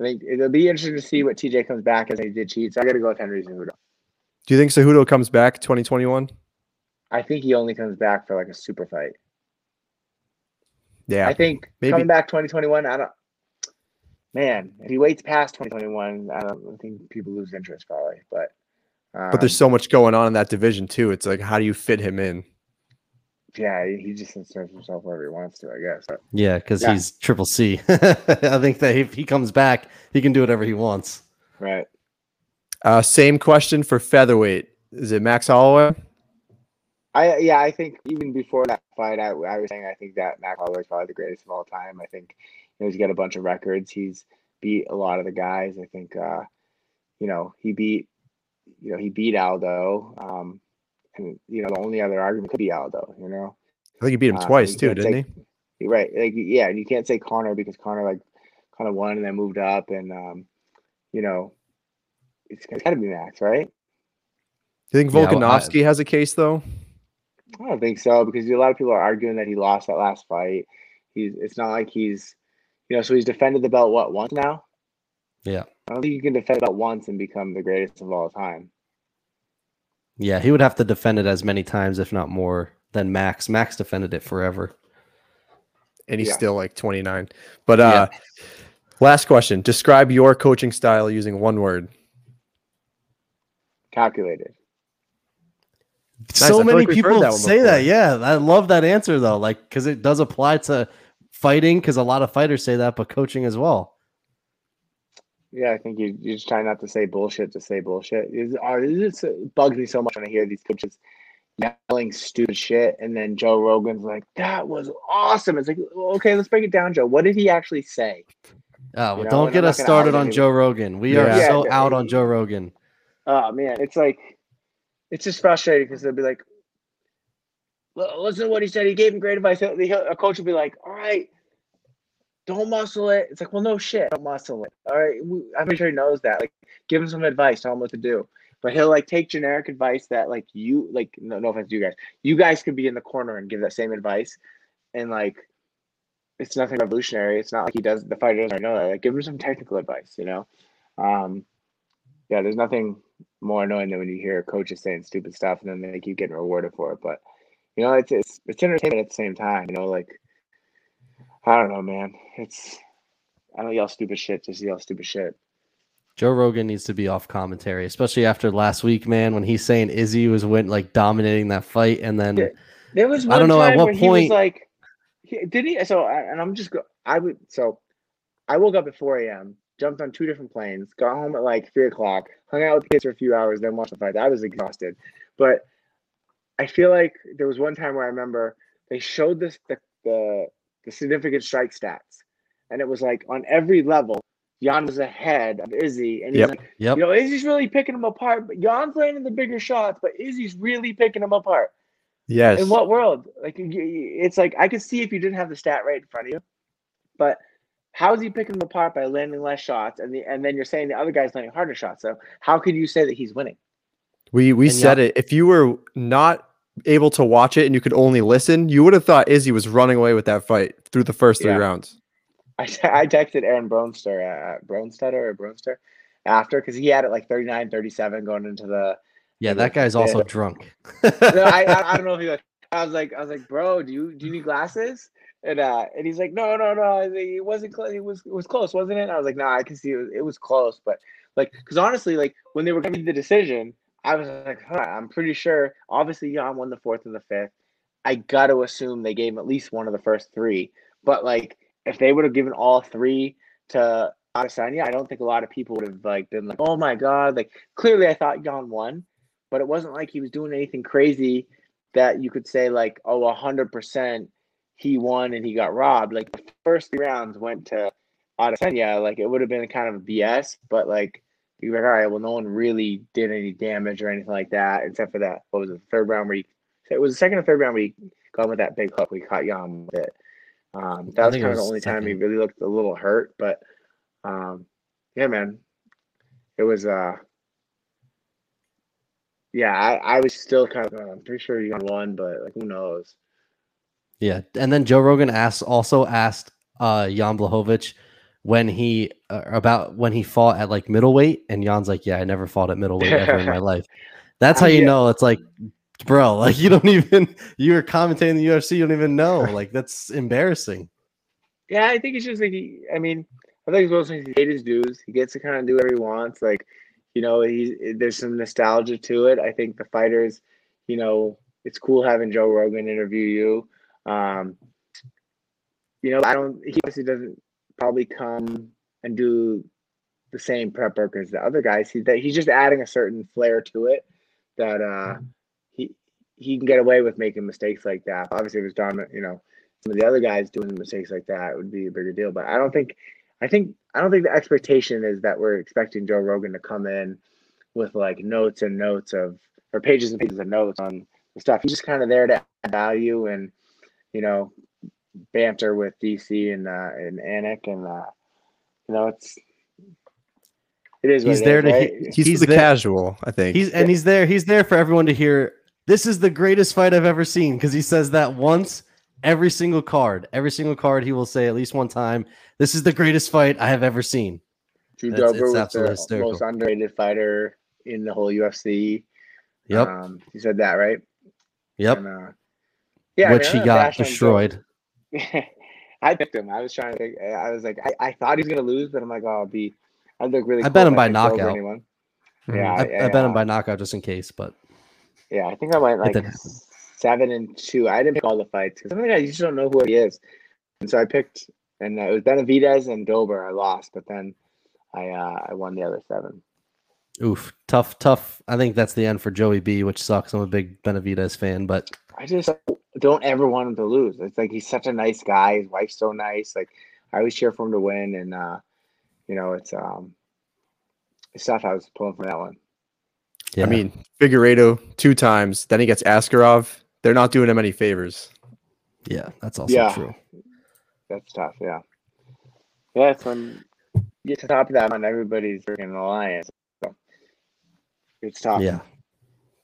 I think it'll be interesting to see what TJ comes back as he did cheat. So I gotta go with Henry Cejudo. Do you think Cejudo comes back 2021? I think he only comes back for like a super fight. Yeah, I think maybe- coming back 2021, I don't. Man, if he waits past 2021, I don't I think people lose interest probably. But um, but there's so much going on in that division too. It's like, how do you fit him in? Yeah, he he just inserts himself wherever he wants to, I guess. But Yeah, because Yeah. he's triple C. I think that if he comes back, he can do whatever he wants. right, Uh, same question for featherweight. Is it Max Holloway? I yeah, I think even before that fight, I, I was saying I think that Max Holloway is probably the greatest of all time. I think you know, he's got a bunch of records. He's beat a lot of the guys. I think uh, you know he beat you know he beat Aldo. Um, and you know the only other argument could be Aldo. You know. I think he beat him Uh, twice too, didn't say- he? Right. Like yeah, and you can't say Conor because Conor like kind of won and then moved up and um, you know, it's, it's got to be Max, right? Do you think Yeah, well, Volkanovski has a case though? I don't think so because a lot of people are arguing that he lost that last fight. He's it's not like he's you know, so he's defended the belt what once now? Yeah. I don't think you can defend the belt once and become the greatest of all time. Yeah, he would have to defend it as many times, if not more, than Max. Max defended it forever. And he's Yeah. still like 29. But uh, last question: Describe your coaching style using one word. Calculated. Nice, so feel many like people that one say that. Yeah, I love that answer though. Like, because it does apply to fighting. Because a lot of fighters say that, but coaching as well. Yeah, I think you you just try not to say bullshit to say bullshit. It's, uh, it bugs me so much when I hear these coaches yelling stupid shit, and then Joe Rogan's like, "That was awesome." It's like, well, okay, let's break it down, Joe. What did he actually say? Oh, well, You know, don't get us started on. Joe Rogan. We are Yeah. so Yeah, out on Joe Rogan. Oh man, it's like it's just frustrating because they'll be like, "L- "Listen to what he said. He gave him great advice." A coach will be like, "All right, don't muscle it." It's like, well, no shit, don't muscle it. All right, I'm pretty sure he knows that. Like, give him some advice, tell him what to do. But he'll like take generic advice that like you like. No, no offense to you guys. You guys could be in the corner and give that same advice, and like, it's nothing revolutionary. It's not like he does. The fighter doesn't know that. Like, give him some technical advice. You know. Um, yeah, there's nothing more annoying than when you hear coaches saying stupid stuff and then they keep getting rewarded for it. But you know, it's it's it's entertainment at the same time. You know, like I don't know, man. It's I don't yell stupid shit, just yell stupid shit. Joe Rogan needs to be off commentary, especially after last week, man, when he's saying Izzy was went like dominating that fight, and then Yeah. There was I don't know, at what point- was like, he, did he? So I- and I'm just go. I would so I woke up at 4 a.m. Jumped on two different planes, got home at like three o'clock, hung out with the kids for a few hours, then watched the fight. I was exhausted, but I feel like there was one time where I remember they showed this the the, the significant strike stats, and it was like on every level, Jan was ahead of Izzy, and he's Yep. like, yep, you know, Izzy's really picking him apart, but Jan's landing the bigger shots, but Izzy's really picking him apart. Yes. In what world? Like it's like I could see if you didn't have the stat right in front of you, but how is he picking them apart by landing less shots and the and then you're saying the other guy's landing harder shots? So how could you say that he's winning? We we And said yeah- it. If you were not able to watch it and you could only listen, you would have thought Izzy was running away with that fight through the first three Yeah. rounds. I, I texted Aaron Bronster, uh, Bronsteter or Bronster after because he had it like 39, 37 going into the. yeah, that guy's also yeah. drunk. No, I, I, I don't know if he. Was, I was like, I was like, bro, do you do you need glasses? And uh, and he's like, no, no, no. I was like, it wasn't close. It was it was close, wasn't it? And I was like, no, I can see it was, it was close, but like, because honestly, like when they were gonna the decision, I was like, huh, I'm pretty sure. Obviously, Jan won the fourth and the fifth. I got to assume they gave him at least one of the first three. But like, if they would have given all three to Adesanya, I don't think a lot of people would have like been like, oh my god. Like, clearly, I thought Jan won, but it wasn't like he was doing anything crazy that you could say like, oh, hundred percent he won and he got robbed. Like the first three rounds went to Adesanya. Like it would have been kind of BS, but like you're like, all right, well, no one really did any damage or anything like that, except for that. What was it, the third round where he? It was the second or third round where he got with that big hook. We caught Yam with it. Um, that I was kind it of the was only time he really looked a little hurt, but um, yeah, man, it was uh, yeah, I, I was still kind of I'm pretty sure Jan won, but like who knows? Yeah, and then Joe Rogan asked also asked uh Jan Blachowicz when he uh, about when he fought at like middleweight, and Jan's like, "Yeah, I never fought at middleweight ever in my life." That's how you Yeah. know it's like, bro, like you don't even you were commentating the UFC, you don't even know. Like that's embarrassing. Yeah, I think it's just like he. I mean, I think he's Wilson he paid his dues. He gets to kind of do whatever he wants. Like, you know, he there's some nostalgia to it. I think the fighters, you know, it's cool having Joe Rogan interview you. Um, you know, I don't. He obviously doesn't probably come and do the same prep work as the other guys. He that he's just adding a certain flair to it that uh he he can get away with making mistakes like that. Obviously, if it was done, you know, some of the other guys doing mistakes like that it would be a bigger deal. But I don't think. I think I don't think the expectation is that we're expecting Joe Rogan to come in with like notes and notes of or pages and pages of notes on the stuff. He's just kind of there to add value and you know banter with DC and uh, and Anik and uh, you know it's it is. He's what it there is, to right? he- He's, He's the there- casual, I think. He's and he's there. He's there for everyone to hear. This is the greatest fight I've ever seen because he says that once every single card. Every single card he will say at least one time. This is the greatest fight I have ever seen. Drew It's- Dober was absolutely the hysterical. most underrated fighter in the whole UFC. Yep. Um, you said that right? yep. And, uh, yeah, I Which mean, he got bashing on Joe. destroyed. I picked him. I was trying to think. I was like, I, I thought he's gonna lose, but I'm like, oh, I'll be. I'd look really. I cool bet him by knockout. Anyone. Mhm. Yeah, I, I bet him by knockout just in case, but Yeah, I think I went like seven and two. I didn't pick all the fights because some of the guys just don't know who he is, and so I picked, and uh, it was Benavidez and Dober. I lost, but then I uh, I won the other seven. oof, tough, tough. I think that's the end for Joey B, which sucks. I'm a big Benavidez fan, but I just don't ever want him to lose. It's like he's such a nice guy. His wife's so nice. Like I always cheer for him to win, and uh, you know it's um, it's tough. I was pulling for that one. yeah. I mean, Figueiredo two times, then he gets Askarov. They're not doing him any favors. yeah, that's also Yeah. true. That's tough. Yeah, yeah. It's when you get to top of that one, everybody's freaking alliance. So it's tough. Yeah,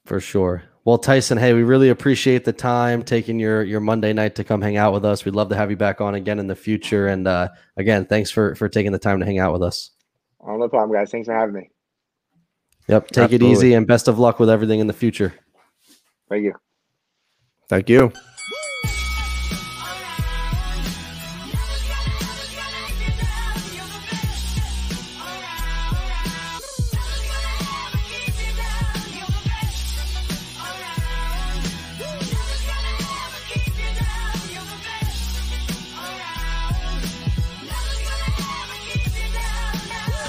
for sure. Well, Tyson, hey, we really appreciate the time taking your your Monday night to come hang out with us. We'd love to have you back on again in the future. And uh, again, thanks for for taking the time to hang out with us. Oh, no problem, guys. Thanks for having me. Yep, take it easy and best of luck with everything in the future. Thank you. Thank you.